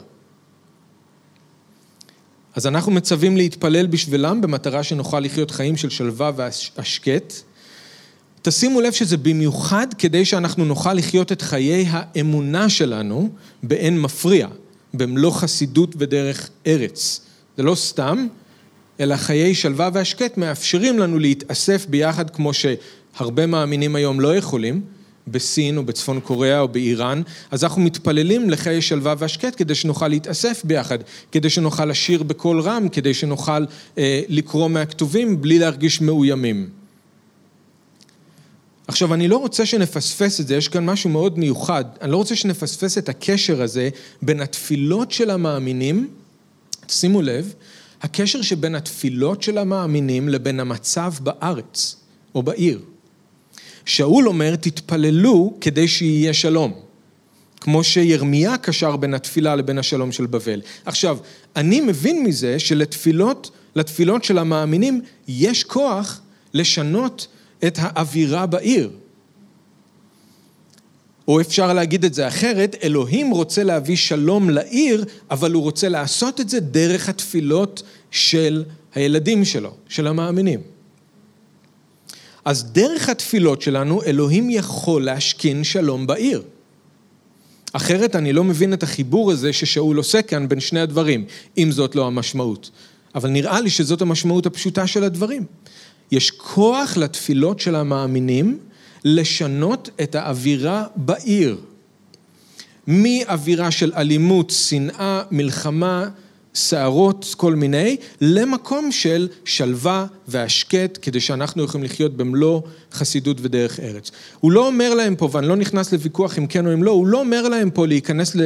אז אנחנו מצווים להתפלל בשבילם במטרה שנוכל לחיות חיים של שלווה והשקט. תשימו לב שזה במיוחד כדי שאנחנו נוכל לחיות את חיי האמונה שלנו באין מפריע, במלוא חסידות ודרך ארץ. זה לא סתם, אלא חיי שלווה והשקט מאפשרים לנו להתאסף ביחד כמו שהרבה מאמינים היום לא יכולים, בסין או בצפון קוריאה או באיראן, אז אנחנו מתפללים לחיי שלווה והשקט כדי שנוכל להתאסף ביחד, כדי שנוכל לשיר בקול רם, כדי שנוכל אה, לקרוא מהכתובים בלי להרגיש מאוימים. עכשיו, אני לא רוצה שנפספס את זה, יש כאן משהו מאוד מיוחד, אני לא רוצה שנפספס את הקשר הזה בין התפילות של המאמינים שימו לב, הקשר שבין התפילות של המאמינים לבין המצב בארץ או בעיר. שאול אומר, תתפללו כדי שיהיה שלום. כמו שירמיה קשר בין התפילה לבין השלום של בבל. עכשיו, אני מבין מזה שלתפילות, לתפילות של המאמינים יש כוח לשנות את האווירה בעיר. או אפשר להגיד את זה אחרת, אלוהים רוצה להביא שלום לעיר, אבל הוא רוצה לעשות את זה דרך התפילות של הילדים שלו, של המאמינים. אז דרך התפילות שלנו, אלוהים יכול להשכין שלום בעיר. אחרת אני לא מבין את החיבור הזה ששאול עושה כאן בין שני הדברים, אם זאת לא המשמעות. אבל נראה לי שזאת המשמעות הפשוטה של הדברים. יש כוח לתפילות של המאמינים, לשנות את האווירה בעיר. מאווירה של אלימות, שנאה, מלחמה, סערות, כל מיני, למקום של שלווה והשקט, כדי שאנחנו יכולים לחיות במלוא חסידות ודרך ארץ. הוא לא אומר להם פה, ואני לא נכנס לוויכוח אם כן או אם לא, הוא לא אומר להם פה להיכנס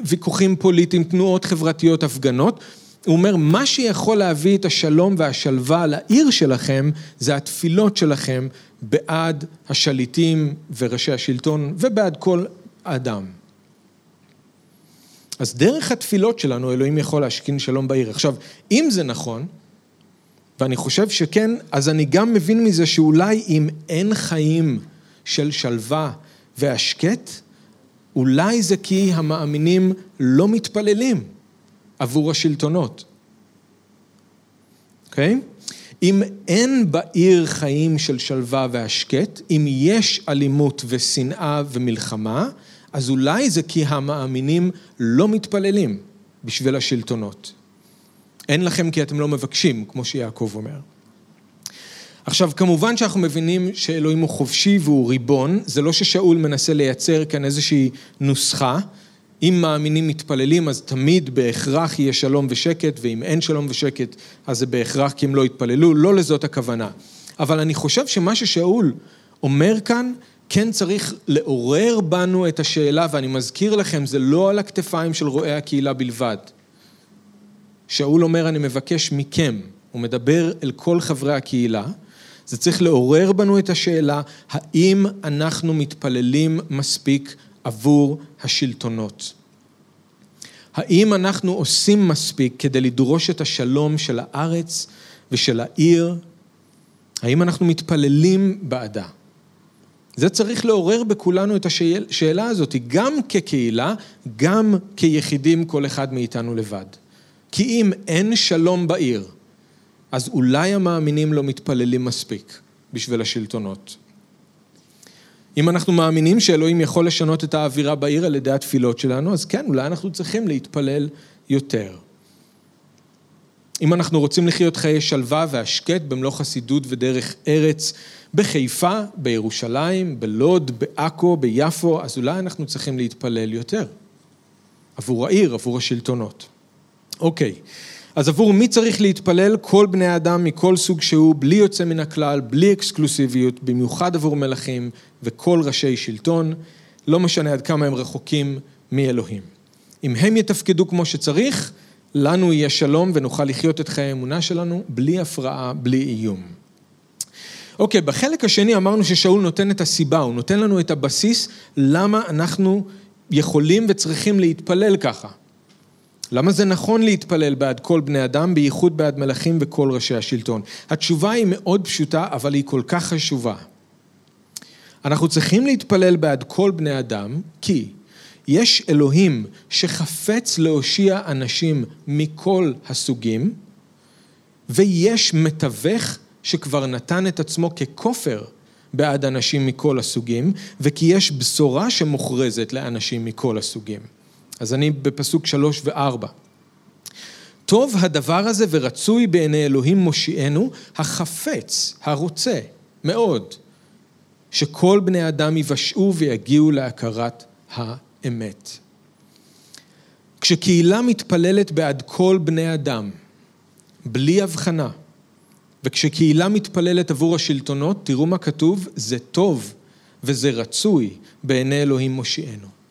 לוויכוחים פוליטיים, תנועות חברתיות, הפגנות. הוא אומר, מה שיכול להביא את השלום והשלווה לעיר שלכם, זה התפילות שלכם בעד השליטים וראשי השלטון ובעד כל אדם. אז דרך התפילות שלנו אלוהים יכול להשכין שלום בעיר. עכשיו, אם זה נכון, ואני חושב שכן, אז אני גם מבין מזה שאולי אם אין חיים של שלווה והשקט, אולי זה כי המאמינים לא מתפללים עבור השלטונות. אוקיי? Okay? אם אין בעיר חיים של שלווה והשקט, אם יש אלימות ושנאה ומלחמה, אז אולי זה כי המאמינים לא מתפללים בשביל השלטונות. אין לכם כי אתם לא מבקשים, כמו שיעקב אומר. עכשיו, כמובן שאנחנו מבינים שאלוהים הוא חופשי והוא ריבון, זה לא ששאול מנסה לייצר כאן איזושהי נוסחה, אם מאמינים מתפללים, אז תמיד בהכרח יהיה שלום ושקט, ואם אין שלום ושקט, אז זה בהכרח כי הם לא יתפללו, לא לזאת הכוונה. אבל אני חושב שמה ששאול אומר כאן, כן צריך לעורר בנו את השאלה, ואני מזכיר לכם, זה לא על הכתפיים של רועי הקהילה בלבד. שאול אומר, אני מבקש מכם, הוא מדבר אל כל חברי הקהילה, זה צריך לעורר בנו את השאלה, האם אנחנו מתפללים מספיק עבור השלטונות. האם אנחנו עושים מספיק כדי לדרוש את השלום של הארץ ושל העיר? האם אנחנו מתפללים בעדה? זה צריך לעורר בכולנו את השאלה הזאת, גם כקהילה, גם כיחידים כל אחד מאיתנו לבד. כי אם אין שלום בעיר, אז אולי המאמינים לא מתפללים מספיק בשביל השלטונות. אם אנחנו מאמינים שאלוהים יכול לשנות את האווירה בעיר על ידי התפילות שלנו, אז כן, אולי אנחנו צריכים להתפלל יותר. אם אנחנו רוצים לחיות חיי שלווה והשקט במלוא חסידות ודרך ארץ בחיפה, בירושלים, בלוד, בעכו, ביפו, אז אולי אנחנו צריכים להתפלל יותר. עבור העיר, עבור השלטונות. אוקיי, אז עבור מי צריך להתפלל? כל בני האדם מכל סוג שהוא, בלי יוצא מן הכלל, בלי אקסקלוסיביות, במיוחד עבור מלכים וכל ראשי שלטון, לא משנה עד כמה הם רחוקים מאלוהים. אם הם יתפקדו כמו שצריך, לנו יהיה שלום ונוכל לחיות את חיי האמונה שלנו בלי הפרעה, בלי איום. אוקיי, בחלק השני אמרנו ששאול נותן את הסיבה, הוא נותן לנו את הבסיס למה אנחנו יכולים וצריכים להתפלל ככה. למה זה נכון להתפלל בעד כל בני אדם, בייחוד בעד מלכים וכל ראשי השלטון? התשובה היא מאוד פשוטה, אבל היא כל כך חשובה. אנחנו צריכים להתפלל בעד כל בני אדם, כי יש אלוהים שחפץ להושיע אנשים מכל הסוגים, ויש מתווך שכבר נתן את עצמו ככופר בעד אנשים מכל הסוגים, וכי יש בשורה שמוכרזת לאנשים מכל הסוגים. אז אני בפסוק שלוש וארבע. טוב הדבר הזה ורצוי בעיני אלוהים מושיענו, החפץ, הרוצה, מאוד, שכל בני אדם יבשעו ויגיעו להכרת האמת. כשקהילה מתפללת בעד כל בני אדם, בלי הבחנה, וכשקהילה מתפללת עבור השלטונות, תראו מה כתוב, זה טוב וזה רצוי בעיני אלוהים מושיענו.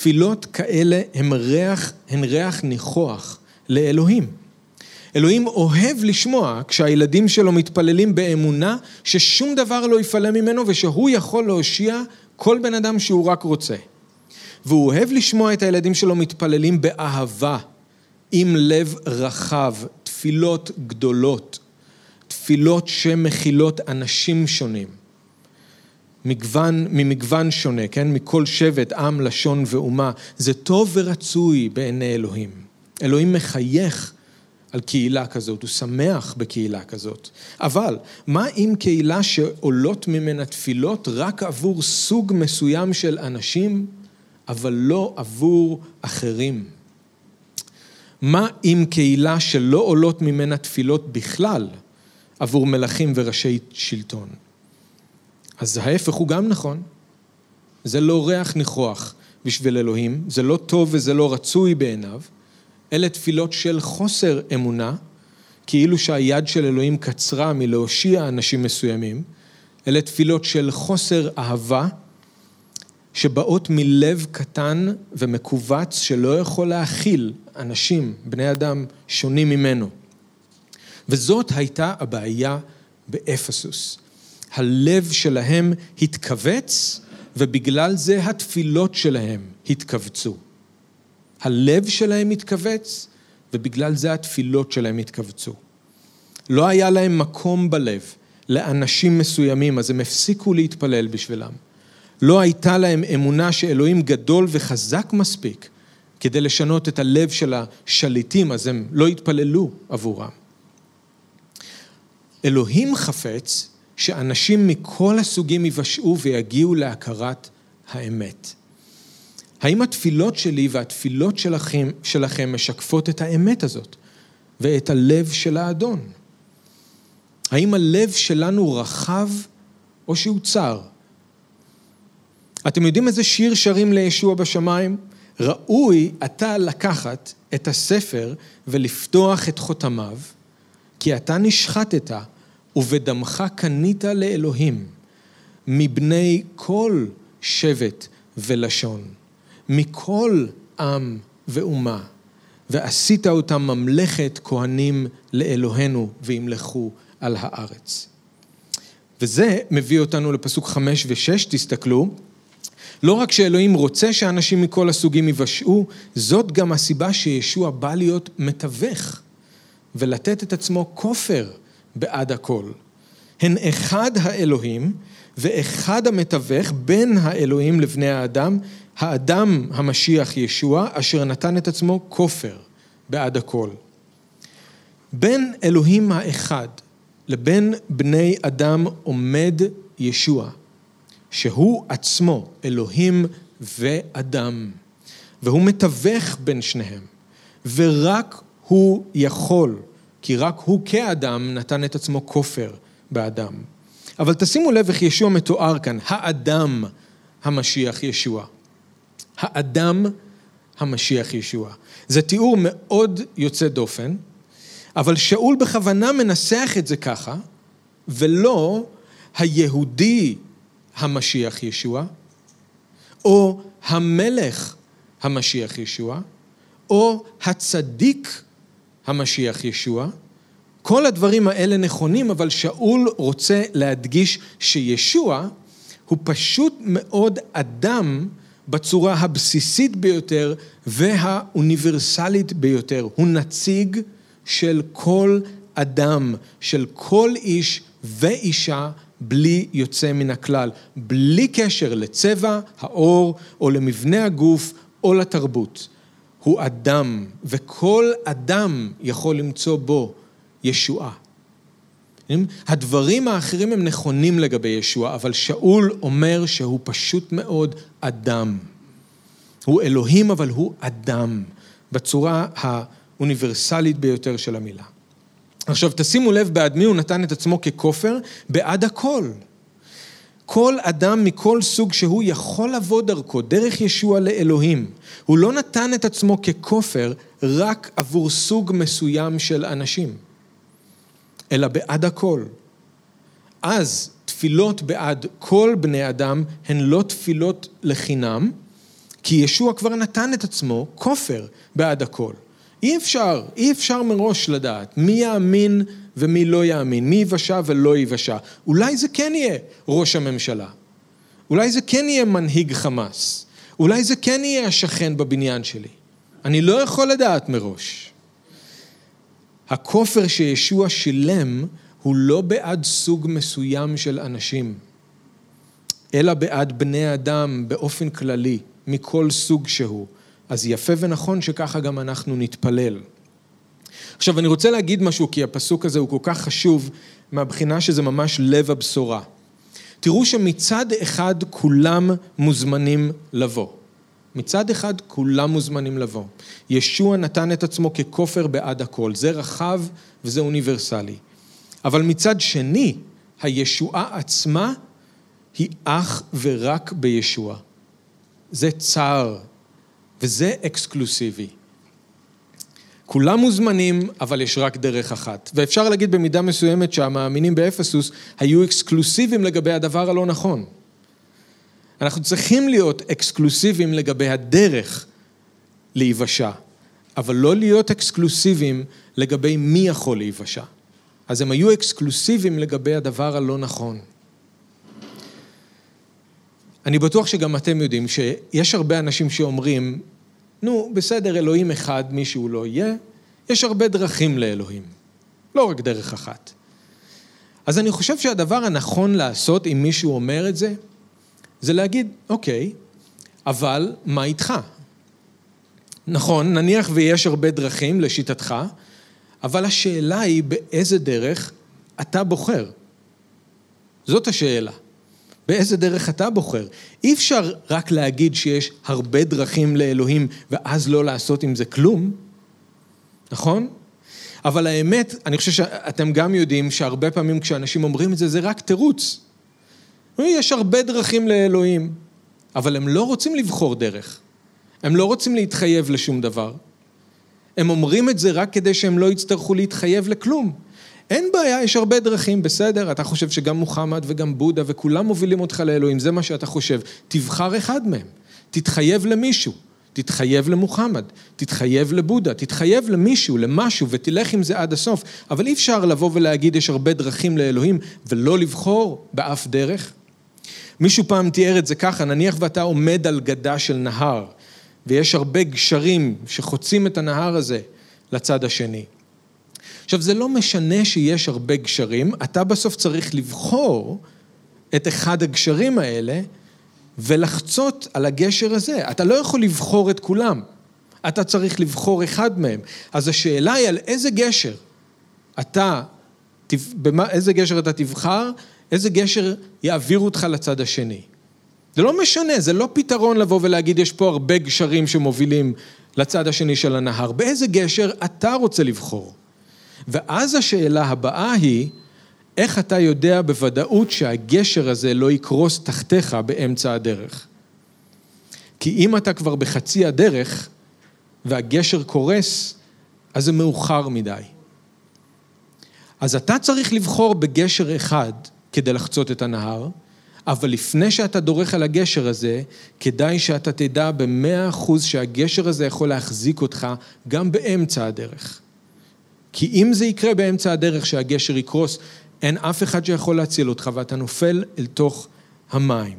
תפילות כאלה הן ריח, הן ריח ניחוח לאלוהים. אלוהים אוהב לשמוע כשהילדים שלו מתפללים באמונה ששום דבר לא יפעלה ממנו ושהוא יכול להושיע כל בן אדם שהוא רק רוצה. והוא אוהב לשמוע את הילדים שלו מתפללים באהבה, עם לב רחב, תפילות גדולות, תפילות שמכילות אנשים שונים. מגוון, ממגוון שונה, כן? מכל שבט, עם, לשון ואומה. זה טוב ורצוי בעיני אלוהים. אלוהים מחייך על קהילה כזאת, הוא שמח בקהילה כזאת. אבל מה אם קהילה שעולות ממנה תפילות רק עבור סוג מסוים של אנשים, אבל לא עבור אחרים? מה אם קהילה שלא עולות ממנה תפילות בכלל עבור מלכים וראשי שלטון? אז ההפך הוא גם נכון. זה לא ריח ניחוח בשביל אלוהים, זה לא טוב וזה לא רצוי בעיניו. אלה תפילות של חוסר אמונה, כאילו שהיד של אלוהים קצרה מלהושיע אנשים מסוימים. אלה תפילות של חוסר אהבה, שבאות מלב קטן ומכווץ שלא יכול להכיל אנשים, בני אדם, שונים ממנו. וזאת הייתה הבעיה באפסוס. הלב שלהם התכווץ, ובגלל זה התפילות שלהם התכווצו. הלב שלהם התכווץ, ובגלל זה התפילות שלהם התכווצו. לא היה להם מקום בלב לאנשים מסוימים, אז הם הפסיקו להתפלל בשבילם. לא הייתה להם אמונה שאלוהים גדול וחזק מספיק כדי לשנות את הלב של השליטים, אז הם לא התפללו עבורם. אלוהים חפץ שאנשים מכל הסוגים יבשעו ויגיעו להכרת האמת. האם התפילות שלי והתפילות שלכם, שלכם משקפות את האמת הזאת ואת הלב של האדון? האם הלב שלנו רחב או שהוא צר? אתם יודעים איזה שיר שרים לישוע בשמיים? ראוי אתה לקחת את הספר ולפתוח את חותמיו, כי אתה נשחטת ובדמך קנית לאלוהים מבני כל שבט ולשון, מכל עם ואומה, ועשית אותם ממלכת כהנים לאלוהינו וימלכו על הארץ. וזה מביא אותנו לפסוק חמש ושש, תסתכלו. לא רק שאלוהים רוצה שאנשים מכל הסוגים יבשעו, זאת גם הסיבה שישוע בא להיות מתווך ולתת את עצמו כופר בעד הכל. הן אחד האלוהים ואחד המתווך בין האלוהים לבני האדם, האדם המשיח ישוע, אשר נתן את עצמו כופר בעד הכל. בין אלוהים האחד לבין בני אדם עומד ישוע, שהוא עצמו אלוהים ואדם, והוא מתווך בין שניהם, ורק הוא יכול, כי רק הוא כאדם נתן את עצמו כופר באדם. אבל תשימו לב איך ישוע מתואר כאן, האדם המשיח ישוע. האדם המשיח ישוע. זה תיאור מאוד יוצא דופן, אבל שאול בכוונה מנסח את זה ככה, ולא היהודי המשיח ישוע, או המלך המשיח ישוע, או הצדיק המשיח ישוע. כל הדברים האלה נכונים, אבל שאול רוצה להדגיש שישוע הוא פשוט מאוד אדם בצורה הבסיסית ביותר והאוניברסלית ביותר. הוא נציג של כל אדם, של כל איש ואישה בלי יוצא מן הכלל, בלי קשר לצבע, העור, או למבנה הגוף, או לתרבות. הוא אדם, וכל אדם יכול למצוא בו ישועה. הדברים האחרים הם נכונים לגבי ישוע, אבל שאול אומר שהוא פשוט מאוד אדם. הוא אלוהים, אבל הוא אדם, בצורה האוניברסלית ביותר של המילה. עכשיו, תשימו לב בעד מי הוא נתן את עצמו ככופר? בעד הכל. כל אדם מכל סוג שהוא יכול לבוא דרכו, דרך ישוע לאלוהים. הוא לא נתן את עצמו ככופר רק עבור סוג מסוים של אנשים. אלא בעד הכל. אז תפילות בעד כל בני אדם הן לא תפילות לחינם, כי ישוע כבר נתן את עצמו כופר בעד הכל. אי אפשר, אי אפשר מראש לדעת מי יאמין ומי לא יאמין, מי ייוושע ולא ייוושע. אולי זה כן יהיה ראש הממשלה, אולי זה כן יהיה מנהיג חמאס, אולי זה כן יהיה השכן בבניין שלי. אני לא יכול לדעת מראש. הכופר שישוע שילם הוא לא בעד סוג מסוים של אנשים, אלא בעד בני אדם באופן כללי, מכל סוג שהוא. אז יפה ונכון שככה גם אנחנו נתפלל. עכשיו אני רוצה להגיד משהו כי הפסוק הזה הוא כל כך חשוב מהבחינה שזה ממש לב הבשורה. תראו שמצד אחד כולם מוזמנים לבוא. מצד אחד כולם מוזמנים לבוא. ישוע נתן את עצמו ככופר בעד הכל, זה רחב וזה אוניברסלי. אבל מצד שני, הישועה עצמה היא אך ורק בישוע. זה צר וזה אקסקלוסיבי. כולם מוזמנים, אבל יש רק דרך אחת. ואפשר להגיד במידה מסוימת שהמאמינים באפסוס היו אקסקלוסיביים לגבי הדבר הלא נכון. אנחנו צריכים להיות אקסקלוסיביים לגבי הדרך להיוושע, אבל לא להיות אקסקלוסיביים לגבי מי יכול להיוושע. אז הם היו אקסקלוסיביים לגבי הדבר הלא נכון. אני בטוח שגם אתם יודעים שיש הרבה אנשים שאומרים, נו, בסדר, אלוהים אחד, מי שהוא לא יהיה, יש הרבה דרכים לאלוהים, לא רק דרך אחת. אז אני חושב שהדבר הנכון לעשות, אם מישהו אומר את זה, זה להגיד, אוקיי, אבל מה איתך? נכון, נניח ויש הרבה דרכים לשיטתך, אבל השאלה היא באיזה דרך אתה בוחר. זאת השאלה. באיזה דרך אתה בוחר? אי אפשר רק להגיד שיש הרבה דרכים לאלוהים ואז לא לעשות עם זה כלום, נכון? אבל האמת, אני חושב שאתם גם יודעים שהרבה פעמים כשאנשים אומרים את זה, זה רק תירוץ. יש הרבה דרכים לאלוהים, אבל הם לא רוצים לבחור דרך. הם לא רוצים להתחייב לשום דבר. הם אומרים את זה רק כדי שהם לא יצטרכו להתחייב לכלום. אין בעיה, יש הרבה דרכים, בסדר, אתה חושב שגם מוחמד וגם בודה וכולם מובילים אותך לאלוהים, זה מה שאתה חושב. תבחר אחד מהם, תתחייב למישהו, תתחייב למוחמד, תתחייב לבודה, תתחייב למישהו, למשהו, ותלך עם זה עד הסוף. אבל אי אפשר לבוא ולהגיד יש הרבה דרכים לאלוהים ולא לבחור באף דרך. מישהו פעם תיאר את זה ככה, נניח ואתה עומד על גדה של נהר, ויש הרבה גשרים שחוצים את הנהר הזה לצד השני. עכשיו, זה לא משנה שיש הרבה גשרים, אתה בסוף צריך לבחור את אחד הגשרים האלה ולחצות על הגשר הזה. אתה לא יכול לבחור את כולם, אתה צריך לבחור אחד מהם. אז השאלה היא על איזה גשר אתה, במה, איזה גשר אתה תבחר, איזה גשר יעביר אותך לצד השני. זה לא משנה, זה לא פתרון לבוא ולהגיד יש פה הרבה גשרים שמובילים לצד השני של הנהר. באיזה גשר אתה רוצה לבחור? ואז השאלה הבאה היא, איך אתה יודע בוודאות שהגשר הזה לא יקרוס תחתיך באמצע הדרך? כי אם אתה כבר בחצי הדרך והגשר קורס, אז זה מאוחר מדי. אז אתה צריך לבחור בגשר אחד כדי לחצות את הנהר, אבל לפני שאתה דורך על הגשר הזה, כדאי שאתה תדע במאה אחוז שהגשר הזה יכול להחזיק אותך גם באמצע הדרך. כי אם זה יקרה באמצע הדרך שהגשר יקרוס, אין אף אחד שיכול להציל אותך ואתה נופל אל תוך המים.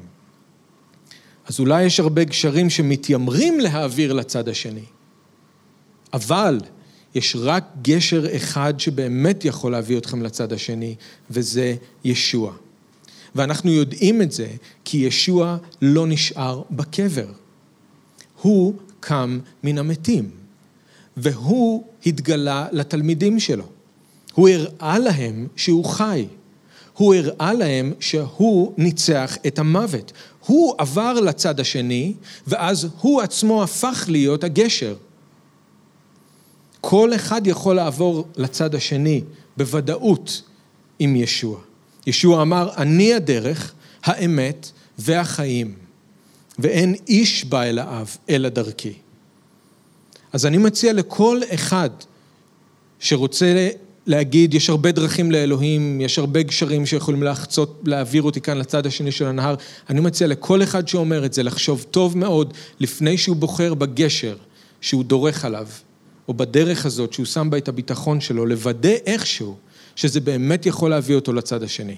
אז אולי יש הרבה גשרים שמתיימרים להעביר לצד השני, אבל יש רק גשר אחד שבאמת יכול להביא אתכם לצד השני, וזה ישוע. ואנחנו יודעים את זה כי ישוע לא נשאר בקבר. הוא קם מן המתים, והוא התגלה לתלמידים שלו. הוא הראה להם שהוא חי. הוא הראה להם שהוא ניצח את המוות. הוא עבר לצד השני, ואז הוא עצמו הפך להיות הגשר. כל אחד יכול לעבור לצד השני בוודאות עם ישוע. ישוע אמר, אני הדרך, האמת והחיים, ואין איש בא אל האב, אלא דרכי. אז אני מציע לכל אחד שרוצה להגיד, יש הרבה דרכים לאלוהים, יש הרבה גשרים שיכולים לחצות, להעביר אותי כאן לצד השני של הנהר. אני מציע לכל אחד שאומר את זה, לחשוב טוב מאוד לפני שהוא בוחר בגשר שהוא דורך עליו, או בדרך הזאת שהוא שם בה את הביטחון שלו, לוודא איכשהו שזה באמת יכול להביא אותו לצד השני.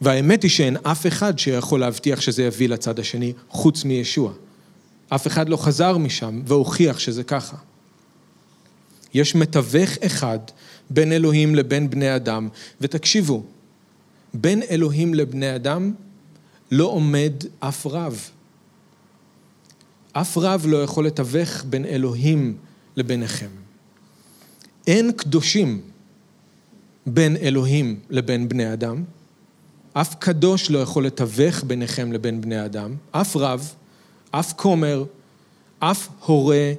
והאמת היא שאין אף אחד שיכול להבטיח שזה יביא לצד השני, חוץ מישוע. אף אחד לא חזר משם והוכיח שזה ככה. יש מתווך אחד בין אלוהים לבין בני אדם, ותקשיבו, בין אלוהים לבני אדם לא עומד אף רב. אף רב לא יכול לתווך בין אלוהים לביניכם. אין קדושים בין אלוהים לבין בני אדם, אף קדוש לא יכול לתווך ביניכם לבין בני אדם, אף רב, אף כומר, אף הורה,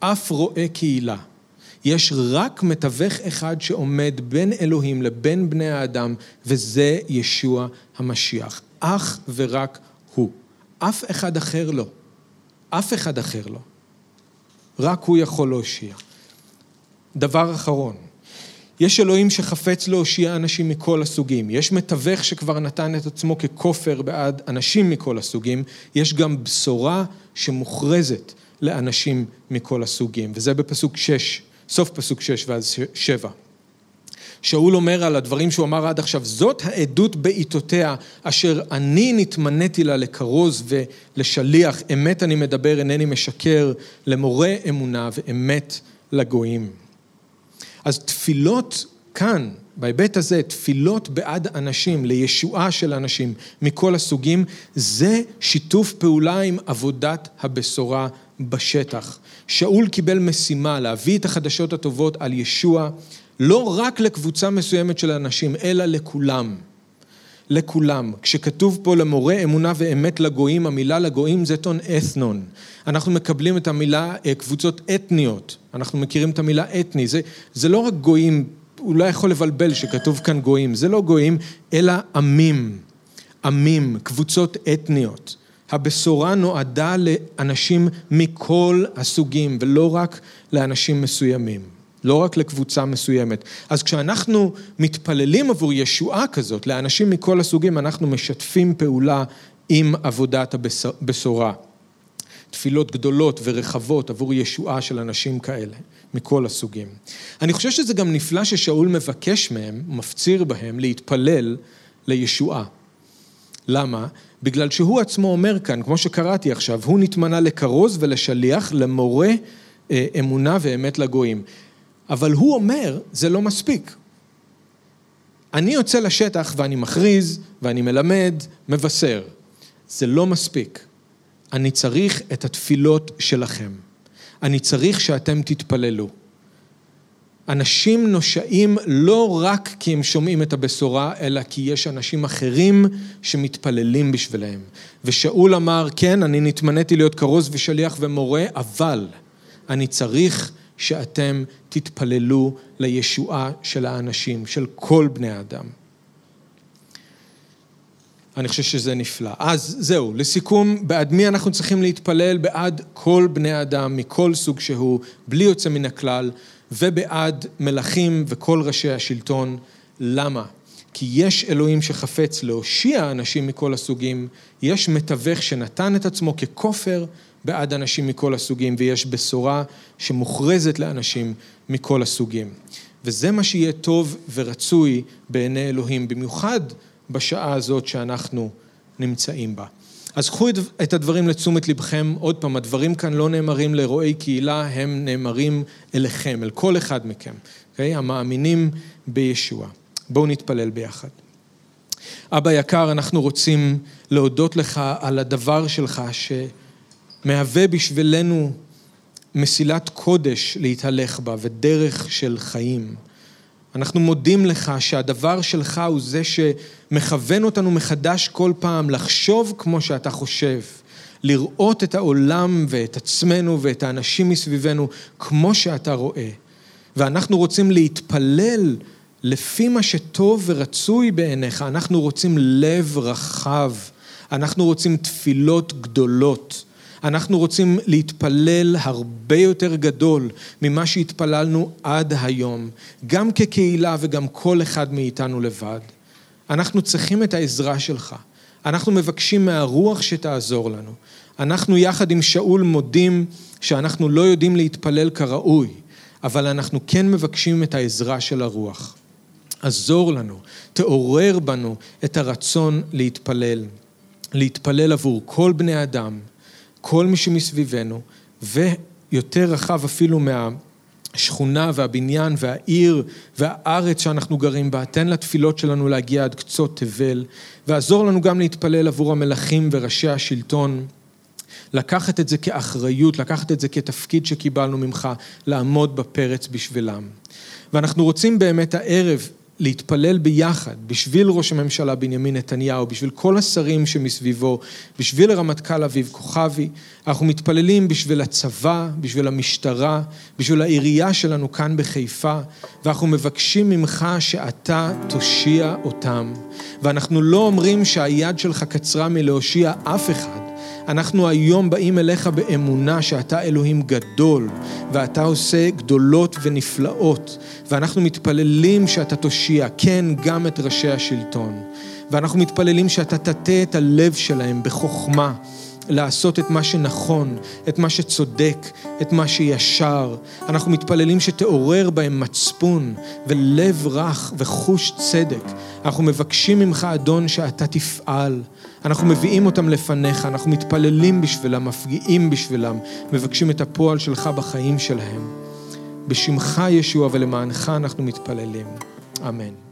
אף רועה קהילה. יש רק מתווך אחד שעומד בין אלוהים לבין בני האדם, וזה ישוע המשיח. אך ורק הוא. אף אחד אחר לא. אף אחד אחר לא. רק הוא יכול להושיע. דבר אחרון, יש אלוהים שחפץ להושיע אנשים מכל הסוגים. יש מתווך שכבר נתן את עצמו ככופר בעד אנשים מכל הסוגים. יש גם בשורה שמוכרזת לאנשים מכל הסוגים, וזה בפסוק שש, סוף פסוק שש ואז שבע. שאול אומר על הדברים שהוא אמר עד עכשיו, זאת העדות בעיתותיה, אשר אני נתמניתי לה לכרוז ולשליח, אמת אני מדבר, אינני משקר, למורה אמונה ואמת לגויים. אז תפילות כאן, בהיבט הזה, תפילות בעד אנשים, לישועה של אנשים מכל הסוגים, זה שיתוף פעולה עם עבודת הבשורה בשטח. שאול קיבל משימה להביא את החדשות הטובות על ישוע, לא רק לקבוצה מסוימת של אנשים, אלא לכולם. לכולם. כשכתוב פה למורה אמונה ואמת לגויים, המילה לגויים זה טון אתנון. אנחנו מקבלים את המילה אה, קבוצות אתניות, אנחנו מכירים את המילה אתני, זה, זה לא רק גויים, אולי יכול לבלבל שכתוב כאן גויים, זה לא גויים, אלא עמים, עמים, קבוצות אתניות. הבשורה נועדה לאנשים מכל הסוגים ולא רק לאנשים מסוימים. לא רק לקבוצה מסוימת. אז כשאנחנו מתפללים עבור ישועה כזאת לאנשים מכל הסוגים, אנחנו משתפים פעולה עם עבודת הבשורה. תפילות גדולות ורחבות עבור ישועה של אנשים כאלה, מכל הסוגים. אני חושב שזה גם נפלא ששאול מבקש מהם, מפציר בהם, להתפלל לישועה. למה? בגלל שהוא עצמו אומר כאן, כמו שקראתי עכשיו, הוא נתמנה לכרוז ולשליח, למורה אה, אמונה ואמת לגויים. אבל הוא אומר, זה לא מספיק. אני יוצא לשטח ואני מכריז ואני מלמד, מבשר. זה לא מספיק. אני צריך את התפילות שלכם. אני צריך שאתם תתפללו. אנשים נושעים לא רק כי הם שומעים את הבשורה, אלא כי יש אנשים אחרים שמתפללים בשבילם. ושאול אמר, כן, אני נתמניתי להיות כרוז ושליח ומורה, אבל אני צריך שאתם תתפללו לישועה של האנשים, של כל בני האדם. אני חושב שזה נפלא. אז זהו, לסיכום, בעד מי אנחנו צריכים להתפלל? בעד כל בני האדם, מכל סוג שהוא, בלי יוצא מן הכלל, ובעד מלכים וכל ראשי השלטון. למה? כי יש אלוהים שחפץ להושיע אנשים מכל הסוגים, יש מתווך שנתן את עצמו ככופר בעד אנשים מכל הסוגים, ויש בשורה שמוכרזת לאנשים מכל הסוגים. וזה מה שיהיה טוב ורצוי בעיני אלוהים, במיוחד בשעה הזאת שאנחנו נמצאים בה. אז קחו את הדברים לתשומת לבכם, עוד פעם, הדברים כאן לא נאמרים לרועי קהילה, הם נאמרים אליכם, אל כל אחד מכם, okay? אוקיי? המאמינים בישוע. בואו נתפלל ביחד. אבא יקר, אנחנו רוצים להודות לך על הדבר שלך שמהווה בשבילנו מסילת קודש להתהלך בה ודרך של חיים. אנחנו מודים לך שהדבר שלך הוא זה שמכוון אותנו מחדש כל פעם לחשוב כמו שאתה חושב, לראות את העולם ואת עצמנו ואת האנשים מסביבנו כמו שאתה רואה. ואנחנו רוצים להתפלל לפי מה שטוב ורצוי בעיניך, אנחנו רוצים לב רחב, אנחנו רוצים תפילות גדולות. אנחנו רוצים להתפלל הרבה יותר גדול ממה שהתפללנו עד היום, גם כקהילה וגם כל אחד מאיתנו לבד. אנחנו צריכים את העזרה שלך. אנחנו מבקשים מהרוח שתעזור לנו. אנחנו יחד עם שאול מודים שאנחנו לא יודעים להתפלל כראוי, אבל אנחנו כן מבקשים את העזרה של הרוח. עזור לנו, תעורר בנו את הרצון להתפלל, להתפלל עבור כל בני אדם, כל מי שמסביבנו, ויותר רחב אפילו מהשכונה והבניין והעיר והארץ שאנחנו גרים בה, תן לתפילות שלנו להגיע עד קצות תבל, ועזור לנו גם להתפלל עבור המלכים וראשי השלטון. לקחת את זה כאחריות, לקחת את זה כתפקיד שקיבלנו ממך, לעמוד בפרץ בשבילם. ואנחנו רוצים באמת הערב להתפלל ביחד בשביל ראש הממשלה בנימין נתניהו, בשביל כל השרים שמסביבו, בשביל הרמטכ"ל אביב כוכבי. אנחנו מתפללים בשביל הצבא, בשביל המשטרה, בשביל העירייה שלנו כאן בחיפה, ואנחנו מבקשים ממך שאתה תושיע אותם. ואנחנו לא אומרים שהיד שלך קצרה מלהושיע אף אחד. אנחנו היום באים אליך באמונה שאתה אלוהים גדול, ואתה עושה גדולות ונפלאות, ואנחנו מתפללים שאתה תושיע, כן, גם את ראשי השלטון. ואנחנו מתפללים שאתה תטה את הלב שלהם בחוכמה. לעשות את מה שנכון, את מה שצודק, את מה שישר. אנחנו מתפללים שתעורר בהם מצפון ולב רך וחוש צדק. אנחנו מבקשים ממך, אדון, שאתה תפעל. אנחנו מביאים אותם לפניך, אנחנו מתפללים בשבילם, מפגיעים בשבילם, מבקשים את הפועל שלך בחיים שלהם. בשמך ישוע ולמענך אנחנו מתפללים. אמן.